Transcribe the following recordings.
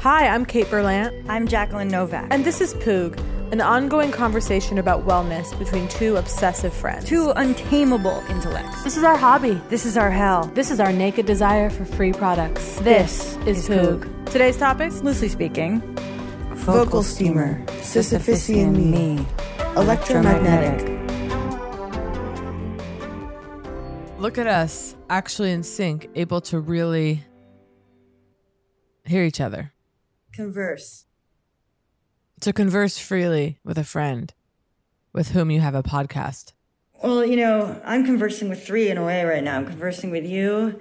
Hi, I'm Kate Berlant. I'm Jacqueline Novak. And this is Poog, an ongoing conversation about wellness between two obsessive friends. Two untamable intellects. This is our hobby. This is our hell. This is our naked desire for free products. This, this is, is Poog. Poog. Today's topics? Loosely speaking, vocal steamer, Sisyphusian me, electromagnetic. Look at us, actually in sync, able to really hear each other converse. To converse freely with a friend with whom you have a podcast. Well, you know, I'm conversing with three in a way right now. I'm conversing with you,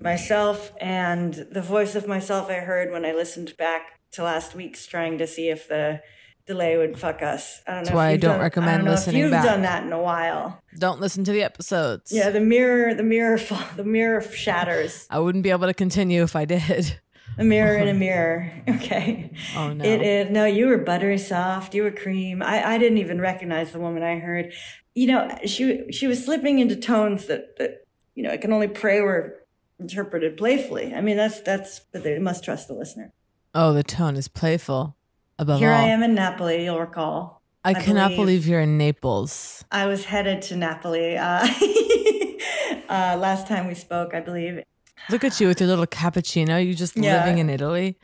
myself, and the voice of myself I heard when I listened back to last week's trying to see if the delay would fuck us. I don't That's why I don't done, recommend I don't listening if you've back. done that in a while. Don't listen to the episodes. Yeah, the mirror, the mirror, the mirror shatters. I wouldn't be able to continue if I did. A mirror in a mirror. Okay. Oh no. It, it no, you were buttery soft. You were cream. I, I didn't even recognize the woman I heard. You know, she she was slipping into tones that that you know I can only pray were interpreted playfully. I mean, that's that's but they must trust the listener. Oh, the tone is playful. Above Here all. I am in Napoli. You'll recall. I, I cannot believe, believe, you're in Naples. I was headed to Napoli uh, uh, last time we spoke, I believe, Look at you with your little cappuccino. You just yeah. living in Italy.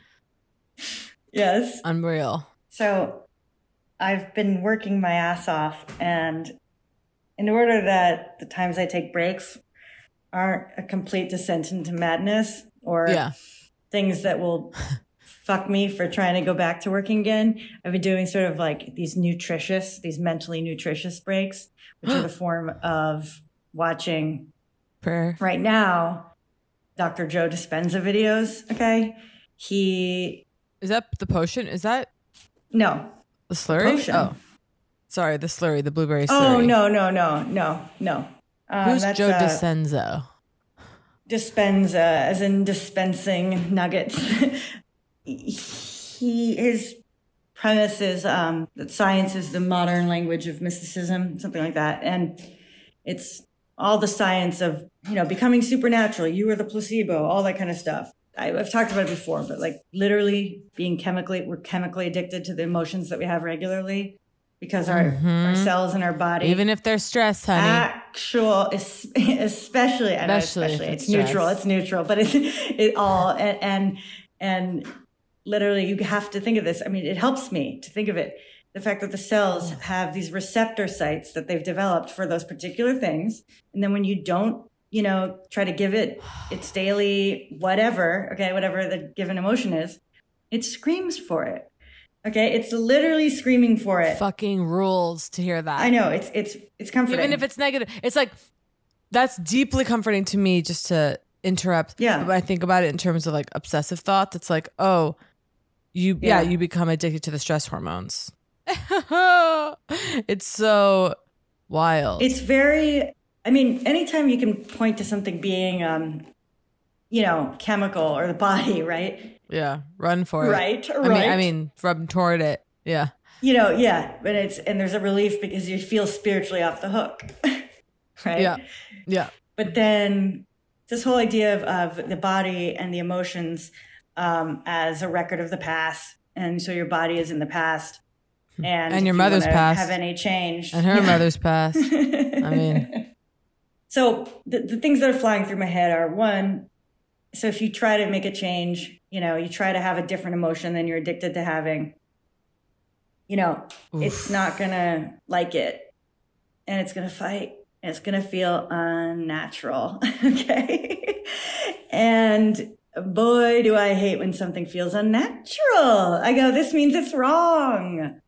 Yes. Unreal. So I've been working my ass off and in order that the times I take breaks aren't a complete descent into madness or yeah. things that will fuck me for trying to go back to working again. I've been doing sort of like these nutritious, these mentally nutritious breaks, which are the form of watching prayer. Right now, Dr. Joe Dispenza videos. Okay. He is that the potion? Is that no the slurry? Potion. Oh, sorry, the slurry, the blueberry oh, slurry. Oh no no no no no. Um, Who's Joe uh, Dispenza? Dispenza, as in dispensing nuggets. he his premise is um, that science is the modern language of mysticism, something like that, and it's all the science of, you know, becoming supernatural, you are the placebo, all that kind of stuff. I, I've talked about it before, but like literally being chemically, we're chemically addicted to the emotions that we have regularly because our, our mm-hmm. cells in our body, Even if they're stressed, honey. actual, es- especially, I Especially especially, it's it's neutral, it's neutral, but it's it all, and, and, and literally you have to think of this. I mean, it helps me to think of it. The fact that the cells mm. have these receptor sites that they've developed for those particular things. And then when you don't, you know, try to give it its daily whatever, okay, whatever the given emotion is, it screams for it. Okay. It's literally screaming for it. Fucking rules to hear that. I know it's, it's, it's comforting. Even if it's negative, it's like that's deeply comforting to me just to interrupt. Yeah. When I think about it in terms of like obsessive thoughts, it's like, oh, you, yeah, Yeah. you become addicted to the stress hormones. it's so wild. It's very, I mean, anytime you can point to something being, um, you know, chemical or the body, right? yeah, run for it. Right, I mean, I mean, run toward it. Yeah. You know, yeah, but it's, and there's a relief because you feel spiritually off the hook, right? Yeah. Yeah. But then this whole idea of, of the body and the emotions um, as a record of the past. And so your body is in the past. And, And your you mother's wanna past. Have any change. And her mother's past. I mean, So the, the things that are flying through my head are one, so if you try to make a change, you know, you try to have a different emotion than you're addicted to having, you know, it's not gonna like it and it's gonna fight and it's gonna feel unnatural. okay. and boy, do I hate when something feels unnatural. I go, this means it's wrong.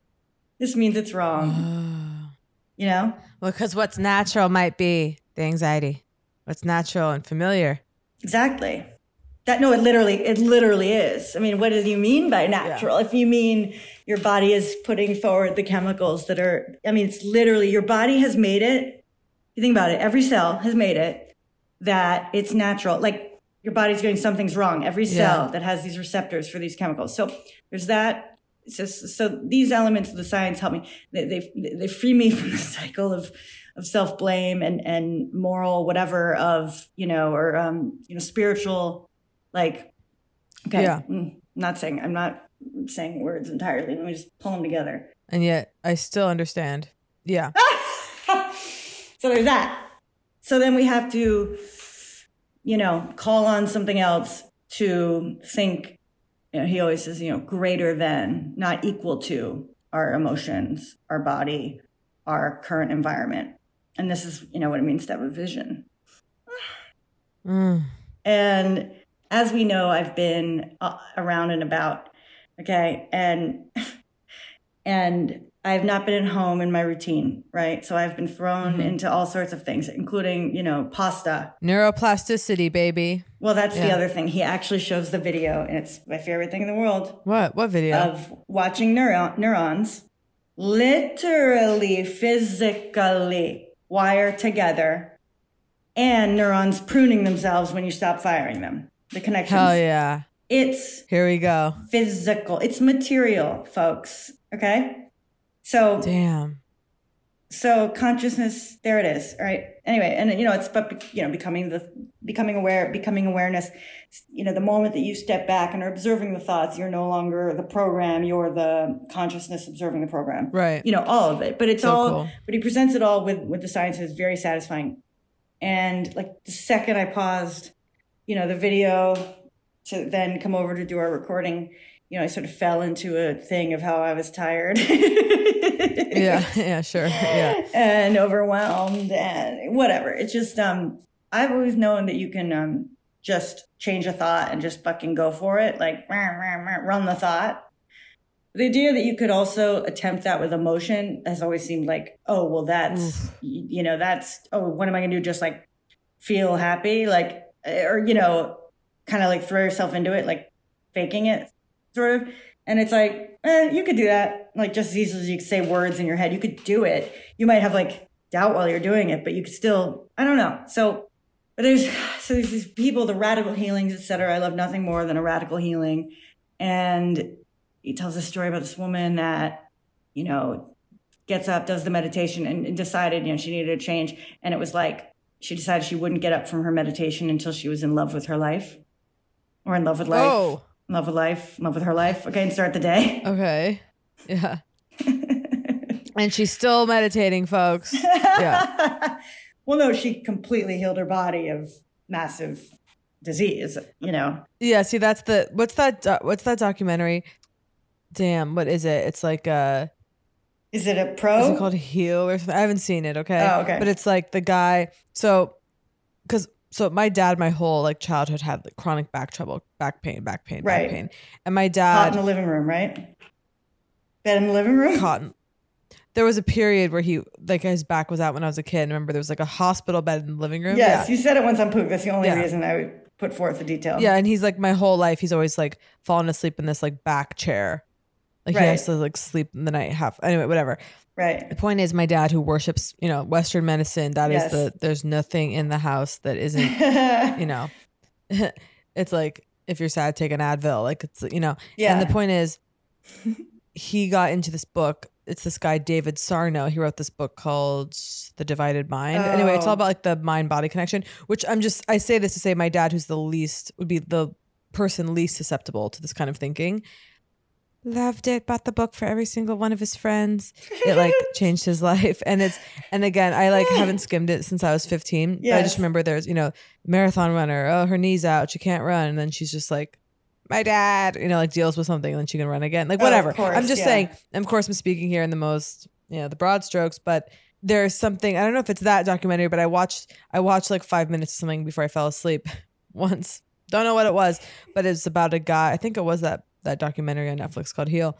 This means it's wrong. you know? well, because what's natural might be the anxiety. What's natural and familiar. Exactly. That no, it literally, it literally is. I mean, what do you mean by natural? If you mean your body is putting forward the chemicals that are, I mean, it's literally your body has made it. You think about it, every cell has made it that it's natural. Like your body's going, something's wrong. Every cell Yeah. that has these receptors for these chemicals. So there's that. Just, so these elements of the science help me. They, they, they free me from the cycle of, of self blame and, and moral, whatever of, you know, or, um, you know, spiritual, like, okay. Yeah. mm, not saying, I'm not saying words entirely. Let me just pull them together. And yet I still understand. Yeah. So there's that. So then we have to, you know, call on something else to think. You know, he always says, you know, greater than, not equal to our emotions, our body, our current environment. And this is, you know, what it means to have a vision. Mm. And as we know, I've been uh, around and about. Okay. And, and I've not been at home in my routine, right? So I've been thrown mm-hmm. into all sorts of things, including, you know, pasta. Neuroplasticity, baby. Well, that's the other thing. He actually shows the video, and it's my favorite thing in the world What? What video? of watching neuron- neurons literally, physically wire together and neurons pruning themselves when you stop firing them. The connections. Hell yeah. It's Here we go. physical. It's material, folks. Okay? So Damn. so consciousness there it is all right anyway and you know it's but you know becoming the becoming aware becoming awareness you know the moment that you step back and are observing the thoughts you're no longer the program you're the consciousness observing the program Right. you know all of it but it's So all cool. but he presents it all with with the science is very satisfying and like the second i paused you know the video to then come over to do our recording you know i sort of fell into a thing of how i was tired Yeah. Yeah. Sure. Yeah. and overwhelmed and whatever. It's just um I've always known that you can um just change a thought and just fucking go for it, like run the thought. The idea that you could also attempt that with emotion has always seemed like, oh well, that's y- you know that's oh what am I gonna do? Just like feel happy, like or you know, kind of like throw yourself into it, like faking it, sort of. And it's like, eh, you could do that. Like just as easily as you could say words in your head, you could do it. You might have like doubt while you're doing it, but you could still, I don't know. So, but there's, so there's these people, the radical healings, et cetera. I love nothing more than a radical healing. And he tells a story about this woman that, you know, gets up, does the meditation and, and decided, you know, she needed a change. And it was like she decided she wouldn't get up from her meditation until she was in love with her life or in love with life. Oh. Love with life, love with her life. Okay, and start the day. Okay. Yeah. and she's still meditating, folks. Yeah. well, no, she completely healed her body of massive disease, you know. Yeah, see that's the what's that do- what's that documentary? Damn, what is it? It's like uh Is it a pro? Is it called Heal or something? I haven't seen it, okay? Oh, okay. But it's like the guy so cuz so my dad my whole like childhood had like chronic back trouble, back pain, back pain, Right. back pain. And my Caught dad in the living room, right? Bed in the living room? cotton. There was a period where he like his back was out when I was a kid. Remember there was like a hospital bed in the living room. Yes, Yeah. you said it once on Poog. That's the only Yeah. reason I would put forth the detail. Yeah, and he's like my whole life he's always like fallen asleep in this like back chair. Like he Right. has to like sleep in the night half. Anyway, whatever. Right. The point is my dad who worships, you know, Western medicine, That is Yes. the there's nothing in the house that isn't, you know. it's like if you're sad, take an Advil. Like it's you know. Yeah. And the point is he got into this book. It's this guy David Sarno. He wrote this book called The Divided Mind. Anyway, it's all Oh. about like the mind body connection, which I'm just I say this to say my dad who's the least would be the person least susceptible to this kind of thinking. Loved it, bought the book for every single one of his friends. It like changed his life. And it's and again, I like haven't skimmed it since I was 15. But I just remember there's, you know, marathon runner, oh her knee's out, she can't run. And then she's just like my dad, you know, like deals with something and then she can run again. Like Oh, whatever. course, I'm just yeah. saying, and of course I'm speaking here in the most, you know, the broad strokes, but there's something I don't know if it's that documentary, but I watched I watched like five minutes of something before I fell asleep once. Don't know what it was, but it's about a guy. I think it was that that documentary on Netflix called Heal,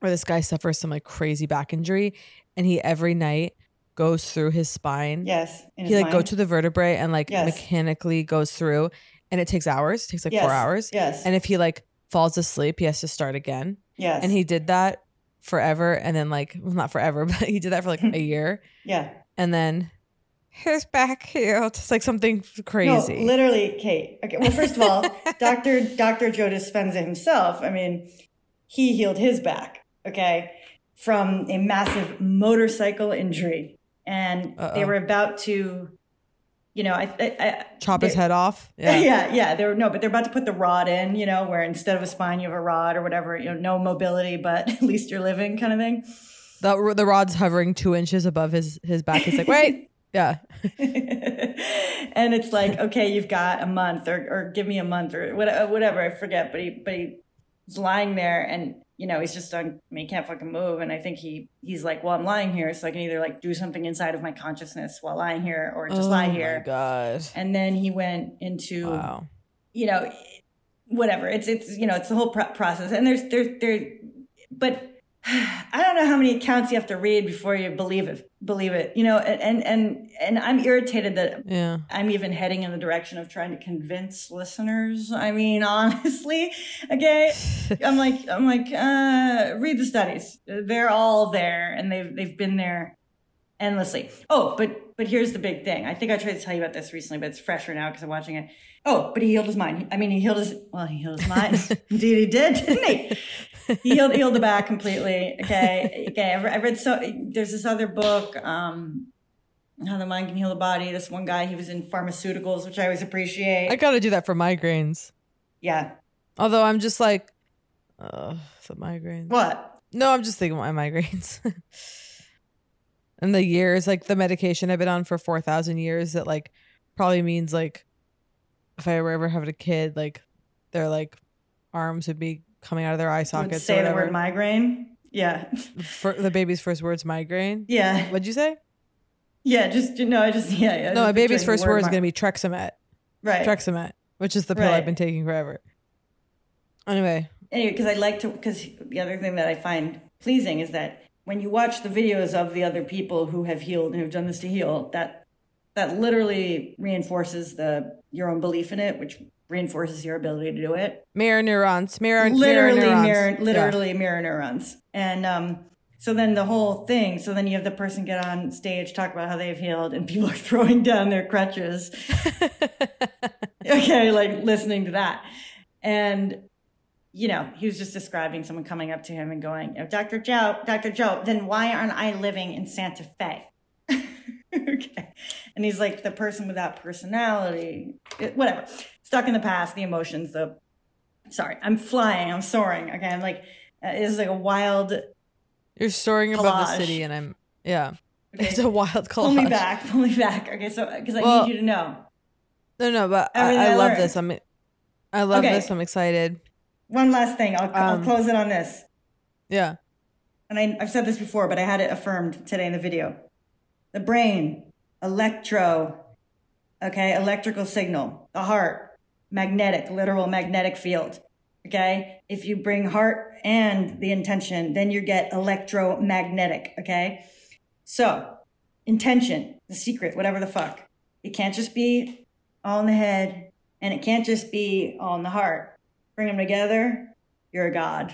where this guy suffers some like crazy back injury, and he every night goes through his spine. Yes. he like go to the vertebrae and like Yes. mechanically goes through, and it takes hours. It takes like four hours. yes. And if he like falls asleep, he has to start again. Yes. And he did that forever, and then like well, not forever, but he did that for like a year, Yeah. and then his back healed. It's like something crazy. No, literally, Kate. Okay. Well, first of all, Doctor Doctor Joe Dispenza himself. I mean, he healed his back. Okay, from a massive motorcycle injury, and they Uh-oh. were about to, you know, I, I, I Chop his head off. Yeah, yeah, yeah. They're no, but they're about to put the rod in, you know, where instead of a spine you have a rod or whatever, you know, no mobility, but at least you're living, kind of thing. The the rod's hovering two inches above his his back. He's like, wait, yeah. and it's like, okay, you've got a month, or or give me a month, or uh, whatever. I forget, but he but he's lying there, and you know he's just on. I mean, he can't fucking move, and I think he he's like, well, I'm lying here, so I can either like do something inside of my consciousness while lying here, or just oh lie my here. god. And then he went into Wow. you know, whatever. It's it's you know it's the whole pro- process, and there's there's there, but I don't know how many accounts you have to read before you believe it. Believe it, you know, and and and I'm irritated that Yeah. I'm even heading in the direction of trying to convince listeners. I mean, honestly, okay, I'm like I'm like uh, read the studies. They're all there, and they've they've been there endlessly. Oh, but but here's the big thing. I think I tried to tell you about this recently, but it's fresher now because I'm watching it. Oh, but he healed his mind. I mean, he healed his well, he healed his mind. Indeed, he did, didn't he? He healed, healed the back completely. Okay, okay. I've, I've read so. There's this other book, um, How the Mind Can Heal the Body. This one guy, he was in pharmaceuticals, which I always appreciate. I gotta do that for migraines. yeah. Although I'm just like, uh, the migraines. What? No, I'm just thinking my migraines. and the years, like the medication I've been on for four thousand years, that like probably means like if I were ever having a kid, like their like arms would be coming out of their eye sockets. or say the word migraine. Yeah. For the baby's first words, migraine. Yeah. What'd you say? Yeah. Just no. I just yeah. yeah no, my baby's first word word is gonna be Treximet. Right. Treximet, which is the pill I've been taking forever. Anyway, anyway, because I like to, because the other thing that I find pleasing is that when you watch the videos of the other people who have healed and who've done this to heal, that that literally reinforces the your own belief in it, which reinforces your ability to do it. mirror neurons, mirror, literally mirror, neurons. mirror, Yeah. literally mirror neurons, and um. So then the whole thing, so then you have the person get on stage, talk about how they've healed, and people are throwing down their crutches. okay, like listening to that. And, you know, he was just describing someone coming up to him and going, "Oh, Dr. Joe, Dr. Joe, then why aren't I living in Santa Fe? okay. And he's like the person without personality. It- whatever. Stuck in the past, the emotions, the. Sorry, I'm flying. I'm soaring. Okay. I'm like, uh, it's like a wild. You're soaring above the city, and I'm yeah. Okay. It's a wild collage. Pull me back. Pull me back. Okay. So, because I Well, need you to know. No, no, but I, I I love learned. this. I'm, I love Okay. this. I'm excited. One last thing. I'll, I'll Um, close it on this. Yeah. and I, I've said this before, but I had it affirmed today in the video. The brain, electro, okay, electrical signal. The heart, magnetic, literal magnetic field. Okay. If you bring heart and the intention, then you get electromagnetic. Okay. So, intention, the secret, whatever the fuck. It can't just be all in the head and it can't just be all in the heart. Bring them together, you're a god.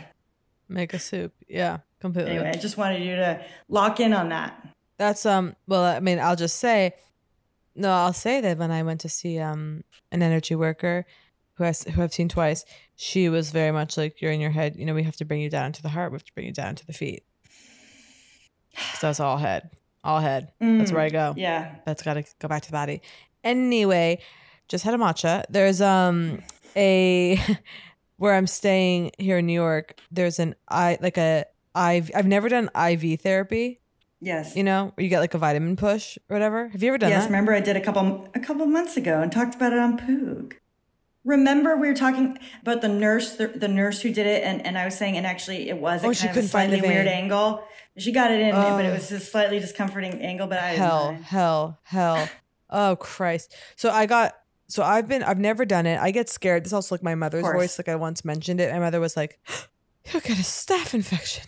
Make a soup. Yeah, completely. Anyway, I just wanted you to lock in on that. That's um. Well, I mean, I'll just say, no, I'll say that when I went to see um an energy worker, who I s- who I've seen twice, she was very much like you're in your head. You know, we have to bring you down to the heart. We have to bring you down to the feet. So that's all head, all head. That's where I go. Mm, Yeah. That's got to go back to the body. Anyway, just had a matcha. There's um a where I'm staying here in New York. There's an I like a IV. I've never done IV therapy. Yes. You know, you get like a vitamin push or whatever. Have you ever done yes, that? Yes, remember I did a couple a couple months ago and talked about it on Poog. Remember we were talking about the nurse the, the nurse who did it and, and I was saying and actually it was a Oh, kind she of a couldn't find the slightly weird angle. She got it in, but it Oh. was a slightly discomforting angle. But I didn't hell, hell, hell. Oh Christ. So I got so I've been I've never done it. I get scared. This is also like my mother's voice. Like I once mentioned it. My mother was like, "You'll get a staph infection.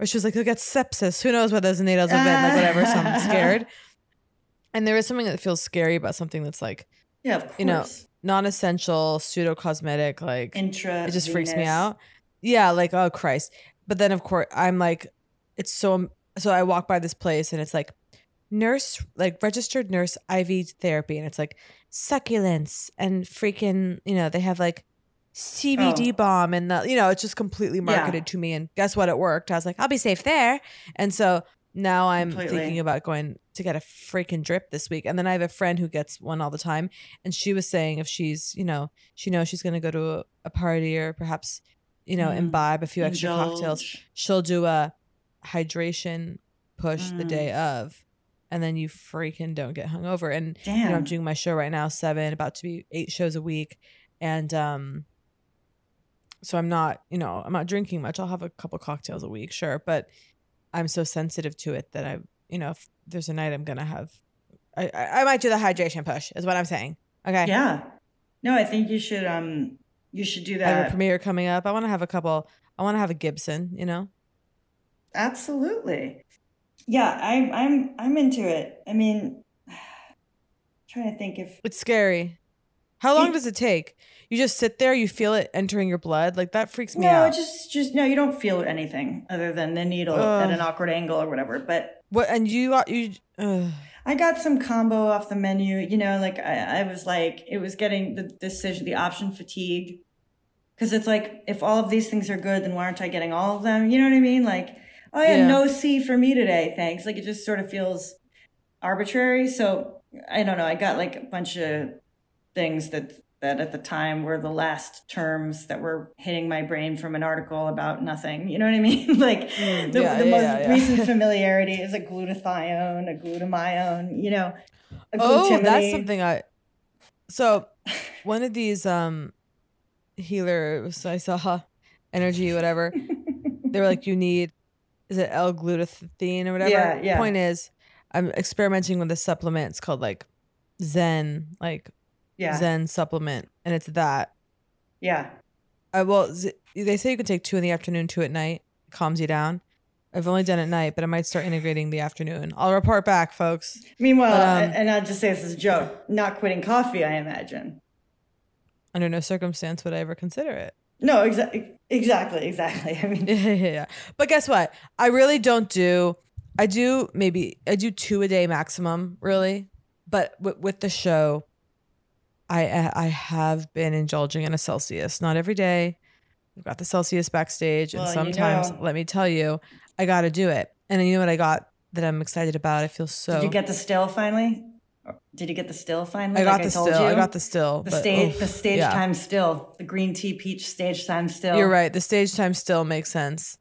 Or she was like, He'll get sepsis. Who knows what those needles have been, like whatever. So I'm scared. And there is something that feels scary about something that's like, Yeah, of course. you know, non-essential, pseudo cosmetic, like Intra it just freaks me out. Yeah, like oh Christ. But then of course I'm like, it's so so I walk by this place and it's like nurse like registered nurse IV therapy and it's like succulents and freaking you know they have like CBD Oh. bomb and the, you know it's just completely marketed to me and guess what it worked I was like I'll be safe there and so now I'm Completely. thinking about going to get a freaking drip this week and then I have a friend who gets one all the time and she was saying if she's you know she knows she's going to go to a, a party or perhaps you know Mm. imbibe a few extra cocktails she'll do a hydration push the Mm. day of and then you freaking don't get hungover and you know i'm doing my show right now seven about to be eight shows a week and um so i'm not you know i'm not drinking much i'll have a couple cocktails a week sure but i'm so sensitive to it that i you know if there's a night i'm gonna have i i, I might do the hydration push is what i'm saying okay Yeah. No, I think you should um you should do that i have a premiere coming up i want to have a couple i want to have a gibson you know Absolutely. Yeah, I'm I'm I'm into it. I mean trying to think if It's scary. How long does it take? You just sit there, you feel it entering your blood. Like that freaks me no, out. just just no, you don't feel anything other than the needle at an awkward angle or whatever. But what? And you got you. Uh, I got some combo off the menu. You know, like I, I was like, it was getting the decision, the option fatigue, because it's like if all of these things are good, then why aren't I getting all of them? You know what I mean? Like, oh yeah, Yeah. no C for me today, thanks. Like it just sort of feels arbitrary. So I don't know. I got like a bunch of things that that at the time were the last terms that were hitting my brain from an article about nothing. You know what I mean? like Mm, the, yeah, the yeah, most yeah, recent familiarity is a glutathione, a glutamione, you know. Oh, that's something I. So, one of these um healers I saw, energy whatever. they were like, you need, is it L-glutathione or whatever? Yeah, yeah. Point is, I'm experimenting with a supplement. It's called like Zen, like Yeah. Zen supplement, and it's that. Yeah. Uh, well, z- they say you can take two in the afternoon, two at night. Calms you down. I've only done it at night, but I might start integrating the afternoon. I'll report back, folks. Meanwhile, um, and I'll just say this is a joke, not quitting coffee, I imagine. Under no circumstance would I ever consider it. No, exactly, exactly, exactly. I mean, yeah, yeah, yeah. But guess what? I really don't do. I do maybe I do two a day maximum, really. But with, with the show, I I have been indulging in a Celsius. Not every day. I've got the Celsius backstage, and Well, you sometimes, know. let me tell you, I got to do it. And you know what I got that I'm excited about. I feel so. Did you get the still finally? Did you get the still finally? I got like the told still. I got the still. The but, stage, oof, the stage yeah. time still, the green tea peach stage time still. You're right. The stage time still makes sense.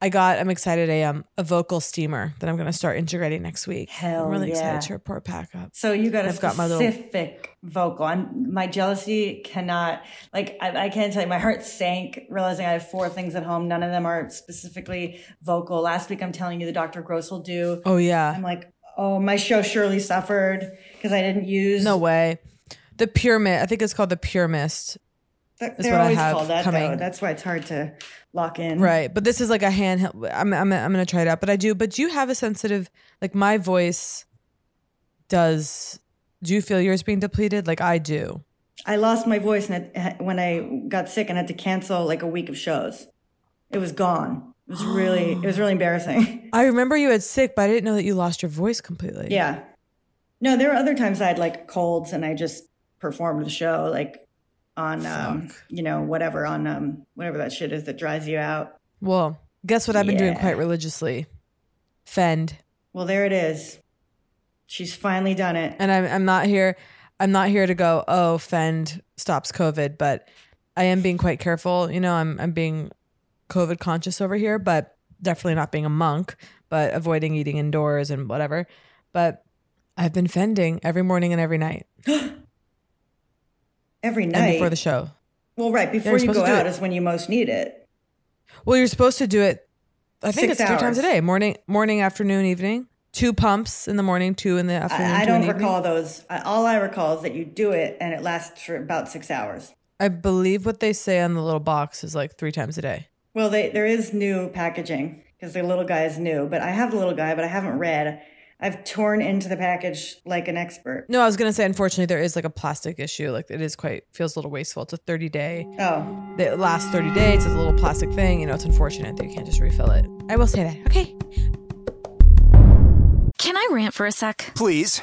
I got. I'm excited. A um a vocal steamer that I'm going to start integrating next week. Hell I'm really yeah. excited to report back up. So you got a I've got my specific little- vocal. I'm, my jealousy cannot, like, I, I can't tell you. My heart sank realizing I have four things at home. None of them are specifically vocal. Last week, I'm telling you, the Dr. Gross will do. Oh yeah. I'm like, oh, my show surely suffered because I didn't use. No way. The pure mist. I think it's called the pure mist. Th- is They're what I always have called that, coming. though. That's why it's hard to lock in. Right. But this is like a handheld. I'm, I'm, I'm going to try it out. But I do. But do you have a sensitive, like my voice does, do you feel yours being depleted? Like I do. I lost my voice and when I got sick and had to cancel like a week of shows. It was gone. It was really, it was really embarrassing. I remember you had sick, but I didn't know that you lost your voice completely. Yeah. No, there were other times I had like colds and I just performed the show like on, um, you know, whatever, on um, whatever that shit is that dries you out. Well, guess what I've been doing quite religiously? Fend. Well, there it is. She's finally done it. And I'm, I'm not here. I'm not here to go, oh, Fend stops COVID, but I am being quite careful. You know, I'm, I'm being COVID conscious over here, but definitely not being a monk, but avoiding eating indoors and whatever. But I've been fending every morning and every night. Every And night. before the show. well, right. Before you go out it. is when you most need it. Well, you're supposed to do it. I think Six it's three times a day: morning, morning, afternoon, evening. Two pumps in the morning, two in the afternoon. I, I don't recall evening. those. I, all I recall is that you do it and it lasts for about six hours. I believe what they say on the little box is like three times a day. Well, they, there is new packaging because the little guy is new, but I have the little guy, but I haven't read. I've torn into the package like an expert. No, I was gonna say, unfortunately, there is like a plastic issue. Like it is quite feels a little wasteful. It's a 30 day. Oh, It lasts 30 days. It's a little plastic thing. You know, it's unfortunate that you can't just refill it. I will say that. Okay. Can I rant for a sec? Please.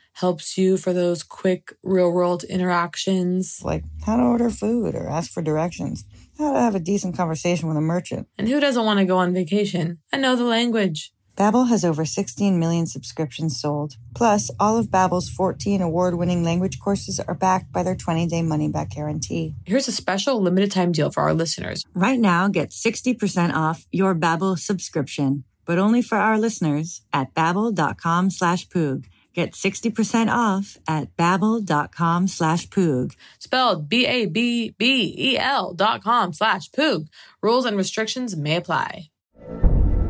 helps you for those quick real-world interactions. Like how to order food or ask for directions, how to have a decent conversation with a merchant. And who doesn't want to go on vacation and know the language? Babbel has over 16 million subscriptions sold. Plus, all of Babbel's 14 award-winning language courses are backed by their 20-day money-back guarantee. Here's a special limited time deal for our listeners. Right now, get 60% off your Babbel subscription, but only for our listeners at babbel.com slash poog. Get 60% off at babbel.com slash poog. Spelled B-A-B-B-E-L dot com slash poog. Rules and restrictions may apply.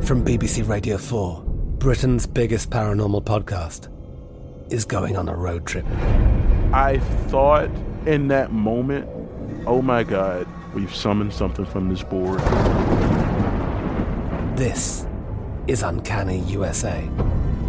From BBC Radio 4, Britain's biggest paranormal podcast is going on a road trip. I thought in that moment, oh my God, we've summoned something from this board. This is Uncanny USA.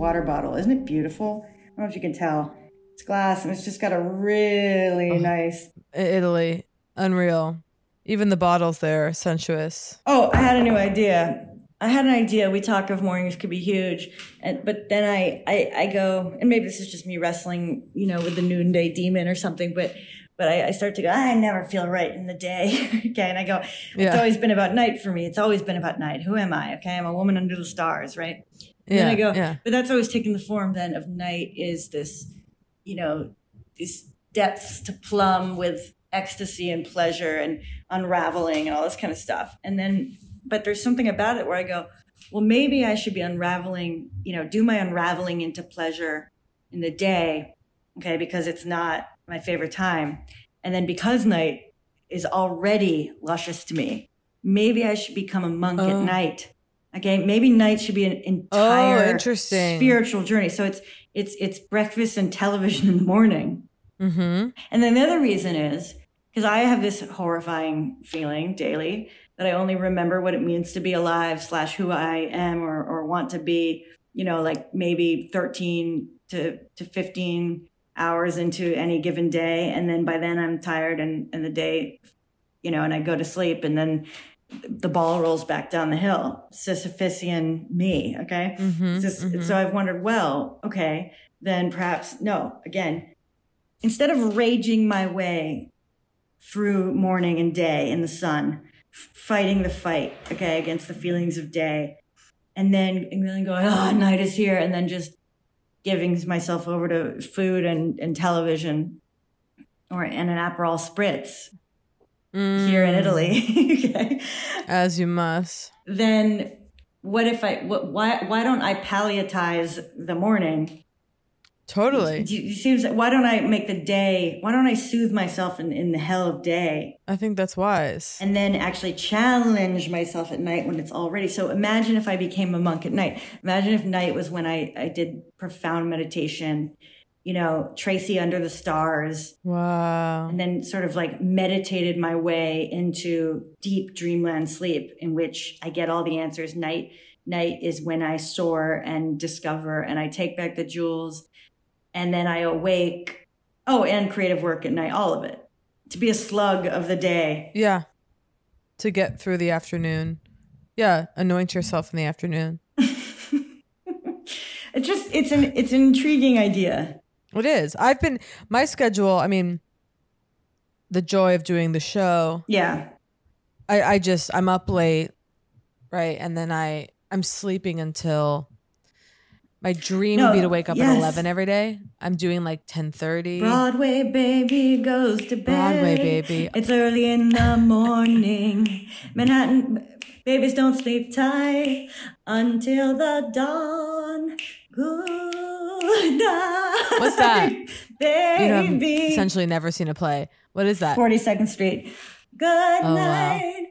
Water bottle. Isn't it beautiful? I don't know if you can tell. It's glass and it's just got a really nice. Italy, unreal. Even the bottles there are sensuous. Oh, I had a new idea. I had an idea. We talk of mornings could be huge, and but then I I, I go and maybe this is just me wrestling, you know, with the noonday demon or something. But but I, I start to go. I never feel right in the day. okay, and I go. It's Yeah. always been about night for me. It's always been about night. Who am I? Okay, I'm a woman under the stars, right? And then Yeah, I go. yeah. But that's always taking the form then of night is this, you know, these depths to plumb with ecstasy and pleasure and unraveling and all this kind of stuff. And then, but there's something about it where I go, well, maybe I should be unraveling, you know, do my unraveling into pleasure in the day, okay, because it's not my favorite time. And then because night is already luscious to me, maybe I should become a monk Oh. at night. Okay, maybe night should be an entire Oh, interesting. spiritual journey. So it's it's it's breakfast and television in the morning. Mm-hmm. And then the other reason is because I have this horrifying feeling daily that I only remember what it means to be alive slash who I am or, or want to be, you know, like maybe 13 to, to 15 hours into any given day. And then by then I'm tired and, and the day, you know, and I go to sleep and then the ball rolls back down the hill. Sisyphusian me. Okay. Mhm, Sis- mhm. So I've wondered, well, okay, then perhaps, no, again, instead of raging my way through morning and day in the sun, f- fighting the fight, okay, against the feelings of day, and then and then going, oh, night is here, and then just giving myself over to food and, and television, or and an Aperol spritz here in Mm. Italy, okay, As you must. then what if I? What, why why don't I palliatize the morning? Totally. Do you see? what I'm saying? Why don't I make the day? Why don't I soothe myself in, in the hell of day? I think that's wise. And then actually challenge myself at night when it's all ready. So imagine if I became a monk at night. Imagine if night was when I, I did profound meditation, you know, Tracy under the stars. Wow. And then sort of like meditated my way into deep dreamland sleep in which I get all the answers. Night, night is when I soar and discover and I take back the jewels and then I awake. Oh, and creative work at night, all of it. To be a slug of the day. Yeah. To get through the afternoon. Yeah. Anoint yourself in the afternoon. It's just it's an it's an intriguing idea. It is. I've been my schedule, I mean the joy of doing the show. Yeah. I, I just I'm up late, right? And then I I'm sleeping until my dream would be to wake up yes. at eleven every day. I'm doing like ten thirty. Broadway baby goes to bed. Broadway baby. It's early in the morning. Manhattan babies don't sleep tight until the dawn. Good night. What's that? Baby. You know, I've essentially never seen a play. What is that? 42nd Street. Good Oh, wow. night.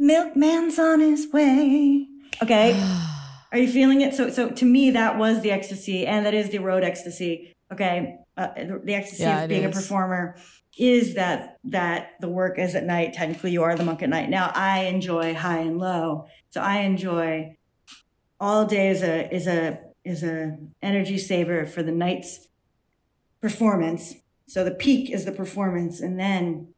Milkman's on his way. Okay. Are you feeling it? So, so to me, that was the ecstasy, and that is the road ecstasy. Okay. Uh, the, the ecstasy Yeah, of being a performer is that that the work is at night. Technically, you are the monk at night. Now, I enjoy high and low, so I enjoy all day is a is a is a energy saver for the night's performance. So the peak is the performance, and then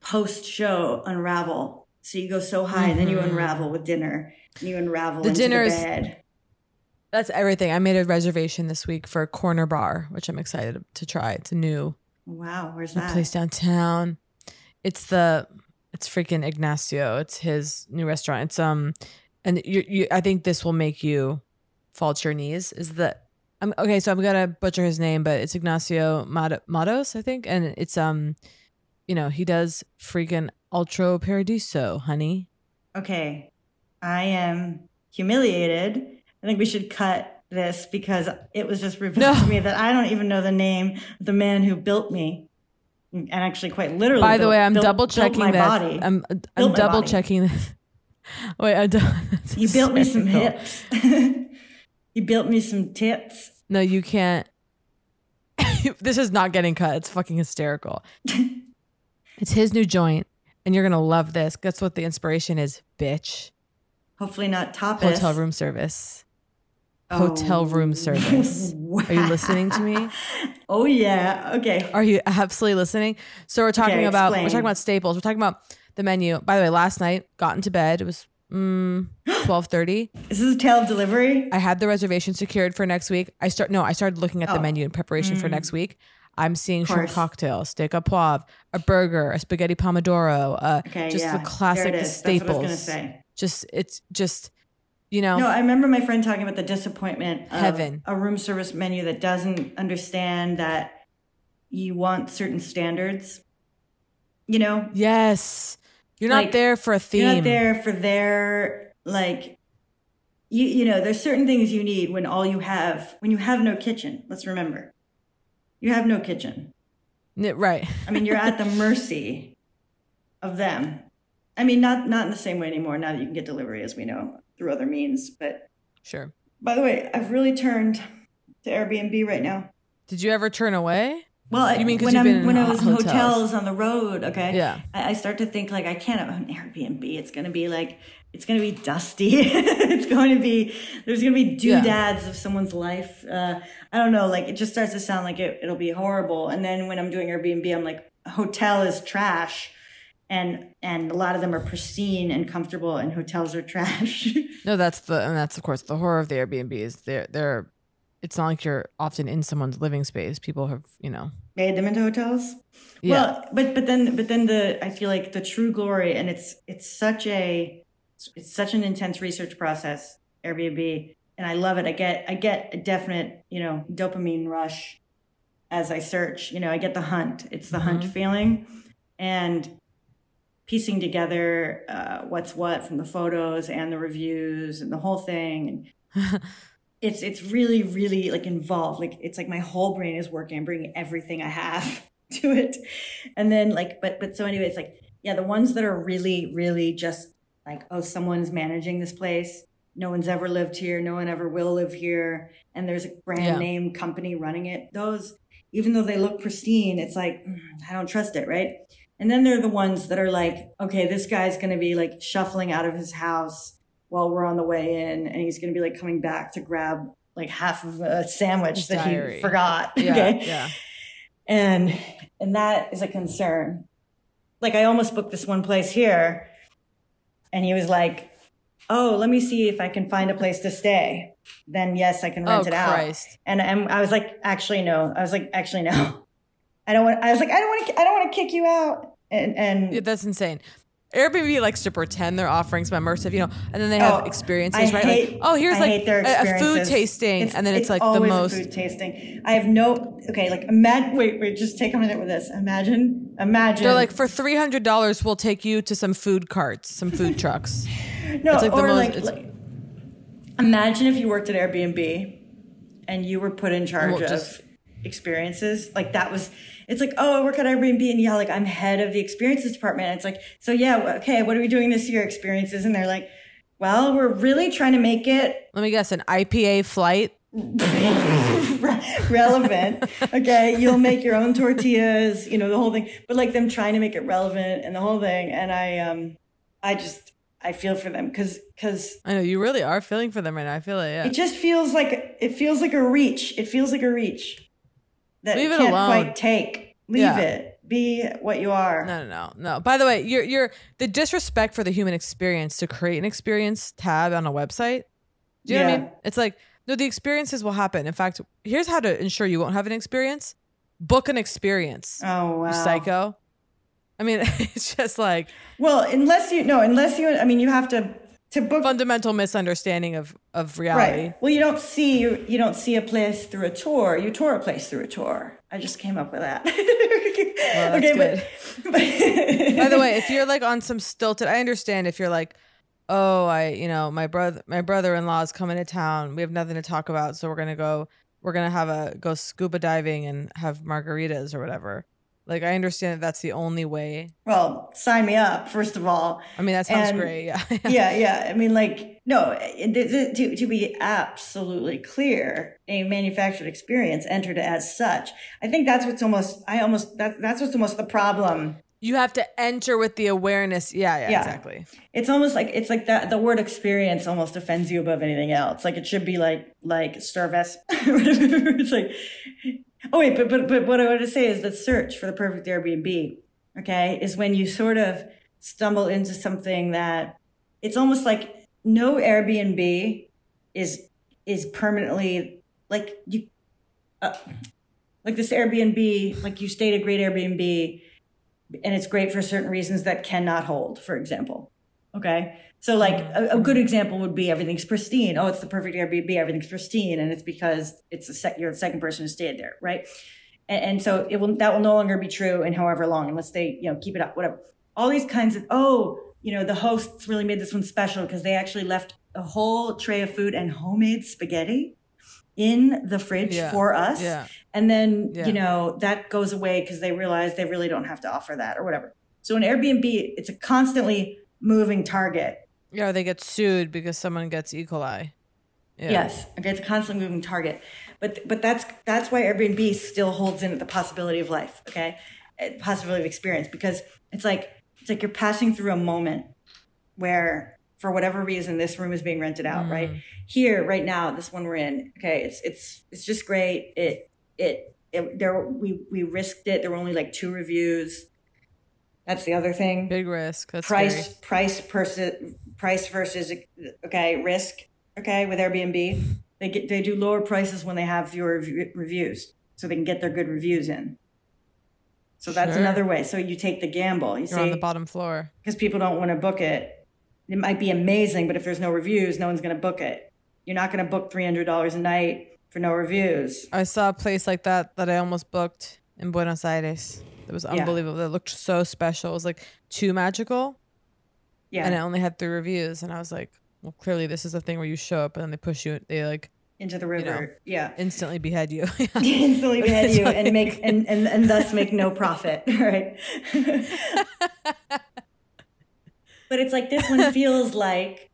post show unravel. So you go so high, and then you Mhm. unravel with dinner. And you unravel The into dinner the is- bed. That's everything. I made a reservation this week for a corner bar, which I'm excited to try. It's a new. Wow, where's that? place downtown. It's the it's freaking Ignacio. It's his new restaurant. It's um, and you, you I think this will make you fall to your knees. Is that I'm okay? So I'm gonna butcher his name, but it's Ignacio Mat- Mattos, I think, and it's um, you know, he does freaking Altro Paradiso, honey. Okay, I am humiliated. I think we should cut this because it was just revealed to me that I don't even know the name of the man who built me, and actually quite literally. By the built- way, I'm built- double checking my that. body. I'm I'm double body. checking this. Wait, I don't. He built me some hips. he built me some tits. No, you can't. this is not getting cut. It's fucking hysterical. it's his new joint, and you're gonna love this. Guess what the inspiration is, bitch? Hopefully not tapas. Hotel room service. Hotel oh. room service. Are you listening to me? Oh yeah. Okay. Are you absolutely listening? So we're talking Okay, about explain. we're talking about staples. We're talking about the menu. By the way, last night got into bed. It was mm, twelve thirty. this Is a tale of delivery? I had the reservation secured for next week. I start no, I started looking at the Oh. menu in preparation for Mm. next week. I'm seeing shrimp Course. cocktail, steak à poivre, a burger, a spaghetti pomodoro, uh, Okay, just yeah. the classic There it is. staples. That's what I was gonna say. Just it's just you know No, I remember my friend talking about the disappointment of Heaven. a room service menu that doesn't understand that you want certain standards. You know, yes, you're not Like, there for a theme. You're not there for their like you you know, there's certain things you need when all you have when you have no kitchen. Let's remember. You have no kitchen. Right. I mean, you're at the mercy of them. I mean, not not in the same way anymore. Now that you can get delivery, as we know, through other means. But Sure. by the way, I've really turned to Airbnb right now. Did you ever turn away? Well, you mean when you've I'm when I was in hotels. hotels on the road? Okay, Yeah. I, I start to think like I can't have an Airbnb. It's going to be like it's going to be dusty. it's going to be there's going to be Yeah. doodads of someone's life. Uh, I don't know. Like it just starts to sound like it, it'll be horrible. And then when I'm doing Airbnb, I'm like, hotel is trash. And and a lot of them are pristine and comfortable, and hotels are trash. No, that's the and that's of course the horror of the Airbnb is they're they're it's not like you're often in someone's living space. People have, you know. made them into hotels. Yeah. Well, but but then but then the I feel like the true glory, and it's it's such a it's such an intense research process. Airbnb, and I love it. I get I get a definite you know dopamine rush as I search. You know, I get the hunt. It's the hunt Mhm. feeling, and piecing together uh, what's what from the photos and the reviews and the whole thing and it's it's really really like involved. Like it's like my whole brain is working i'm bringing everything i have to it. And then like but but so anyway it's like yeah the ones that are really really just like oh someone's managing this place. No one's ever lived here. No one ever will live here. And there's a brand Yeah. name company running it. Those even though they look pristine it's like mm, i don't trust it right? And then there are the ones that are like okay this guy's going to be like shuffling out of his house while we're on the way in and he's going to be like coming back to grab like half of a sandwich His that diary. he forgot Yeah, okay yeah. and and that is a concern like i almost booked this one place here and he was like oh let me see if i can find a place to stay then yes i can oh, rent Oh, it out Christ. and, and i was like actually no i was like actually no i don't want i was like i don't want to i don't want to kick you out and and Yeah, that's insane. Airbnb likes to pretend they're offering some immersive, you know, and then they have Oh, experiences, I right? hate- like, oh, here's I like a, a food tasting, and then it's, like the most. food tasting. I have no okay. Like imagine. Wait, wait. Just take a minute with this. Imagine. Imagine. They're like for three hundred dollars, we'll take you to some food carts, some food trucks. no, it's like the or most- like, it's- like- imagine if you worked at Airbnb and you were put in charge Well, of just- experiences. Like that was. It's like, oh, I work at Airbnb, and yeah, like I'm head of the experiences department. And it's like, so yeah, okay, what are we doing this year? Experiences, and they're like, well, we're really trying to make it Let me guess, an IPA flight. relevant. Okay, you'll make your own tortillas, you know, the whole thing. But like them trying to make it relevant and the whole thing. And I um I just I feel for them because because I know you really are feeling for them right now. I feel it. Yeah. it just feels like it feels like a reach. It feels like a reach that Leave it can't alone. quite take. Leave Yeah. it. Be what you are. No, no, no, no. By the way, you're you're the disrespect for the human experience to create an experience tab on a website. Do you know what I mean? It's like no, the experiences will happen. In fact, here's how to ensure you won't have an experience. book an experience. Oh wow, psycho. I mean, it's just like Well, unless you no, unless you, I mean, you have to to book fundamental misunderstanding of of reality. right. Well, you don't see you, you don't see a place through a tour. You tour a place through a tour. I just came up with that. Well, that's okay, good. but By the way, if you're like on some stilted, I understand if you're like, oh, I, you know, my brother, my brother-in-law is coming to town. We have nothing to talk about, so we're gonna go. We're gonna have a go scuba diving and have margaritas or whatever. Like, I understand that that's the only way. well, sign me up first of all. I mean, that sounds And- great. Yeah. yeah, yeah. I mean, like, no, to, to be absolutely clear, a manufactured experience entered as such. I think that's what's almost, I almost, that, that's what's almost the problem. You have to enter with the awareness. Yeah, yeah, Yeah. exactly. It's almost like, it's like that, the word experience almost offends you above anything else. Like, it should be like, like service. it's like, oh, wait, but, but, but what I want to say is the search for the perfect Airbnb, okay, is when you sort of stumble into something that it's almost like no Airbnb is is permanently like you uh, like this Airbnb like you stayed a great Airbnb and it's great for certain reasons that cannot hold for example okay so like a, a good example would be everything's pristine. Oh it's the perfect Airbnb everything's pristine and it's because it's the sec- you're the second person who stayed there right? And, and so it will that will no longer be true in however long unless they you know keep it up whatever. All these kinds of oh you know the hosts really made this one special because they actually left a whole tray of food and homemade spaghetti in the fridge Yeah, for us. Yeah. and then Yeah. you know that goes away because they realize they really don't have to offer that or whatever. So in airbnb it's a constantly moving target Yeah, they get sued because someone gets E. coli. Yeah. Yes, okay, it's a constantly moving target, but but that's that's why Airbnb still holds in the possibility of life, okay, Uh, possibility of experience because it's like it's like you're passing through a moment where for whatever reason this room is being rented out, right here, right now, this one we're in, okay, it's it's it's just great. It it, it there we we risked it. There were only like two reviews. That's the other thing. Big risk. That's price scary. price versus price versus okay risk okay with Airbnb they get they do lower prices when they have fewer reviews so they can get their good reviews in so that's Sure. another way so you take the gamble you You're on the bottom floor. because people don't want to book it it might be amazing but if there's no reviews no one's going to book it you're not going to book $300 a night for no reviews I saw a place like that that I almost booked in Buenos Aires. It was unbelievable. It looked so special. It was like too magical. Yeah. And it only had three reviews. And I was like, well, clearly this is a thing where you show up and then they push you. They like into the you know, river yeah instantly behead you. instantly behead you and make and, and and thus make no profit right but it's like this one feels like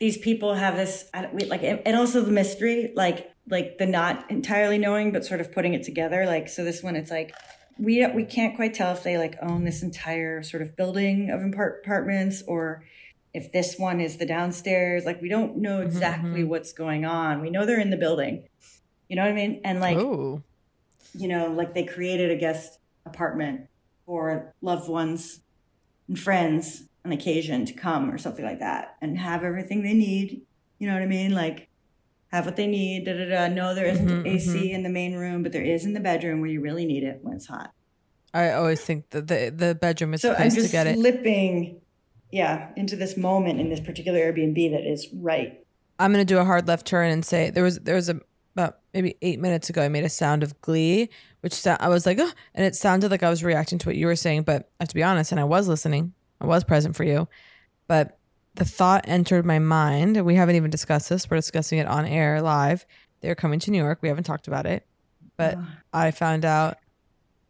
these people have this I don't- we- like and also the mystery like like the not entirely knowing but sort of putting it together like so this one it's like we we can't quite tell if they like own this entire sort of building of apartments or if this one is the downstairs. Like we don't know mm-hmm, exactly mm-hmm. what's going on. We know they're in the building. You know what i mean? And like you know like they created a guest apartment for loved ones and friends on occasion to come or something like that and have everything they need. You know what i mean? Like have what they need da da da. No there isn't Mhm, ac mhm. in the main room but there is in the bedroom where you really need it when it's hot. I always think that the the bedroom is so the i'm place just to get it. slipping yeah into this moment in this particular airbnb that is right. I'm gonna do a hard left turn and say there was there was a about maybe eight minutes ago I made a sound of glee, which sa- I was like, oh, and it sounded like I was reacting to what you were saying, but I have to be honest, and I was listening, I was present for you, but the thought entered my mind. and We haven't even discussed this. We're discussing it on air live. They're coming to New York. We haven't talked about it, but I found out.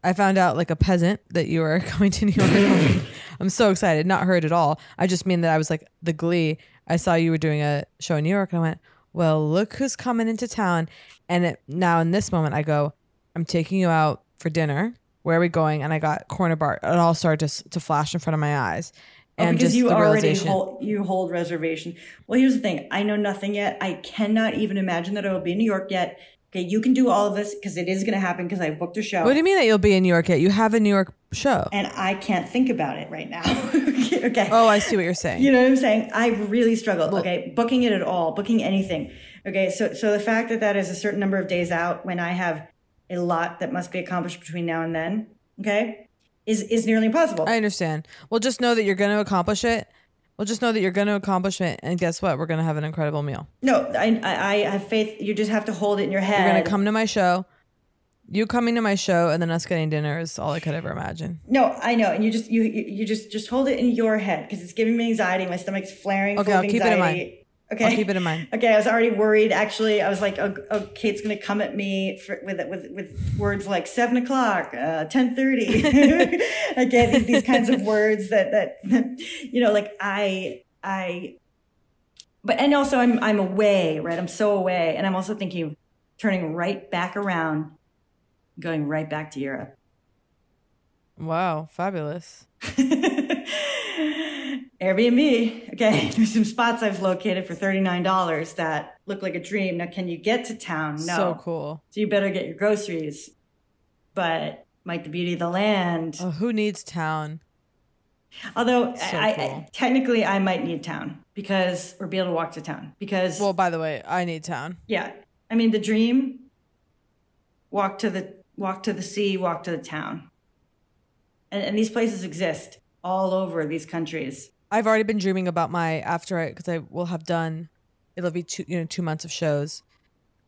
I found out like a peasant that you were coming to New York. I'm so excited. Not heard at all. I just mean that I was like the glee. I saw you were doing a show in New York and I went, well, look who's coming into town. And it, now in this moment, I go, I'm taking you out for dinner. Where are we going? And I got corner bar. It all started to, to flash in front of my eyes. Oh, because just you the already hold you hold reservation. Well, here's the thing: I know nothing yet. I cannot even imagine that I will be in New York yet. Okay, you can do all of this because it is going to happen because I booked a show. what do you mean that you'll be in New York yet? You have a New York show. And I can't think about it right now. okay. Oh, I see what you're saying. You know what I'm saying? I really struggled. okay, booking it at all, booking anything. Okay, so so the fact that that is a certain number of days out when I have a lot that must be accomplished between now and then. Okay, is is nearly impossible. I understand. Well, just know that you're going to accomplish it. Well, just know that you're going to accomplish it, and guess what? We're going to have an incredible meal. No, I, I I have faith. You just have to hold it in your head. You're going to come to my show. You coming to my show, and then us getting dinner is all I could ever imagine. No, I know, and you just you you, just just hold it in your head because it's giving me anxiety. My stomach's flaring. Okay, I'll keep it in mind. Okay, I'll keep it in mind. Okay, I was already worried. Actually, I was like, oh, oh Kate's gonna come at me for, with with with words like seven o'clock, uh, ten thirty. Again, these, these kinds of words that that you know, like I I. But and also I'm I'm away, right? I'm so away, and I'm also thinking of turning right back around, going right back to Europe. Wow, fabulous. Airbnb. Okay, there's some spots I've located for $39 that look like a dream. Now, can you get to town? No. So cool. So you better get your groceries. But might the beauty of the land. Oh, who needs town? Although So I, cool. I technically I might need town because or be able to walk to town because Well, by the way, I need town. yeah. I mean the dream walk to the walk to the sea, walk to the town. And and these places exist all over these countries. I've already been dreaming about my after I because I will have done. It'll be two you know two months of shows.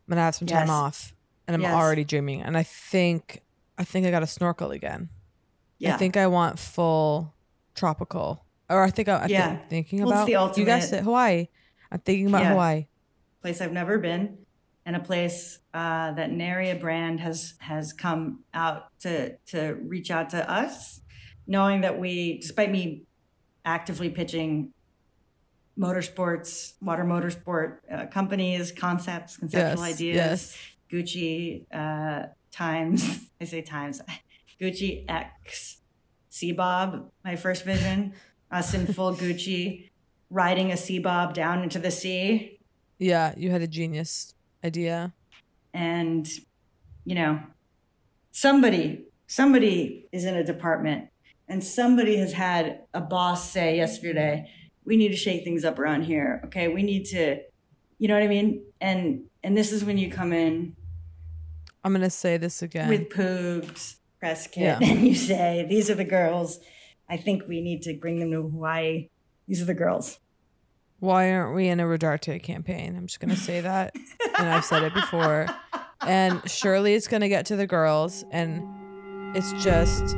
I'm gonna have some time Yes. off, and I'm Yes. already dreaming. And I think I think I got to snorkel again. Yeah. I think I want full tropical, or I think I, I Yeah. think thinking Well, about the you ultimate- it, Hawaii. I'm thinking about Yeah. Hawaii. place I've never been, and a place uh, that Naria brand has has come out to to reach out to us, knowing that we, despite me actively pitching motorsports, water motorsport uh, companies, concepts, conceptual Yes, ideas, yes. Gucci uh, times, I say times, Gucci X, Seabob, my first vision, us in full Gucci, riding a Seabob down into the sea Yeah, you had a genius idea. and you know somebody somebody is in a department and somebody has had a boss say yesterday we need to shake things up around here okay we need to you know what i mean and and this is when you come in I'm gonna say this again. with poogs press kit Yeah. and you say these are the girls i think we need to bring them to hawaii these are the girls Why aren't we in a Rodarte campaign? I'm just gonna say that, and I've said it before. And surely it's gonna get to the girls, and it's just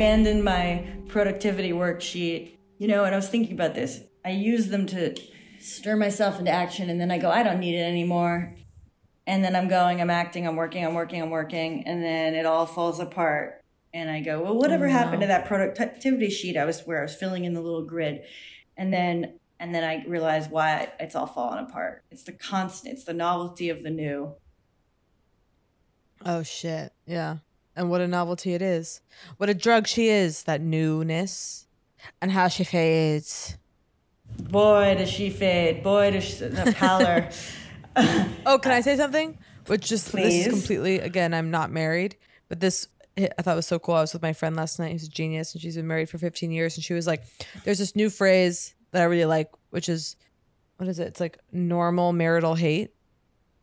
Abandoned my productivity worksheet, you know, and I was thinking about this. I use them to stir myself into action, and then I go, I don't need it anymore. And then I'm going, I'm acting, I'm working, I'm working, I'm working, and then it all falls apart. And I go, well, whatever Oh, happened to that productivity sheet I was where I was filling in the little grid, and then and then I realize why it's all falling apart. It's the constant, it's the novelty of the new. Oh shit. Yeah. And what a novelty it is. What a drug she is, that newness. And how she fades. Boy, does she fade. Boy, does she, the pallor. oh, can I say something? Which just this Please. is completely again, I'm not married, but this I thought was so cool. I was with my friend last night who's a genius and she's been married for 15 years and she was like, There's this new phrase that I really like, which is what is it? It's like normal marital hate.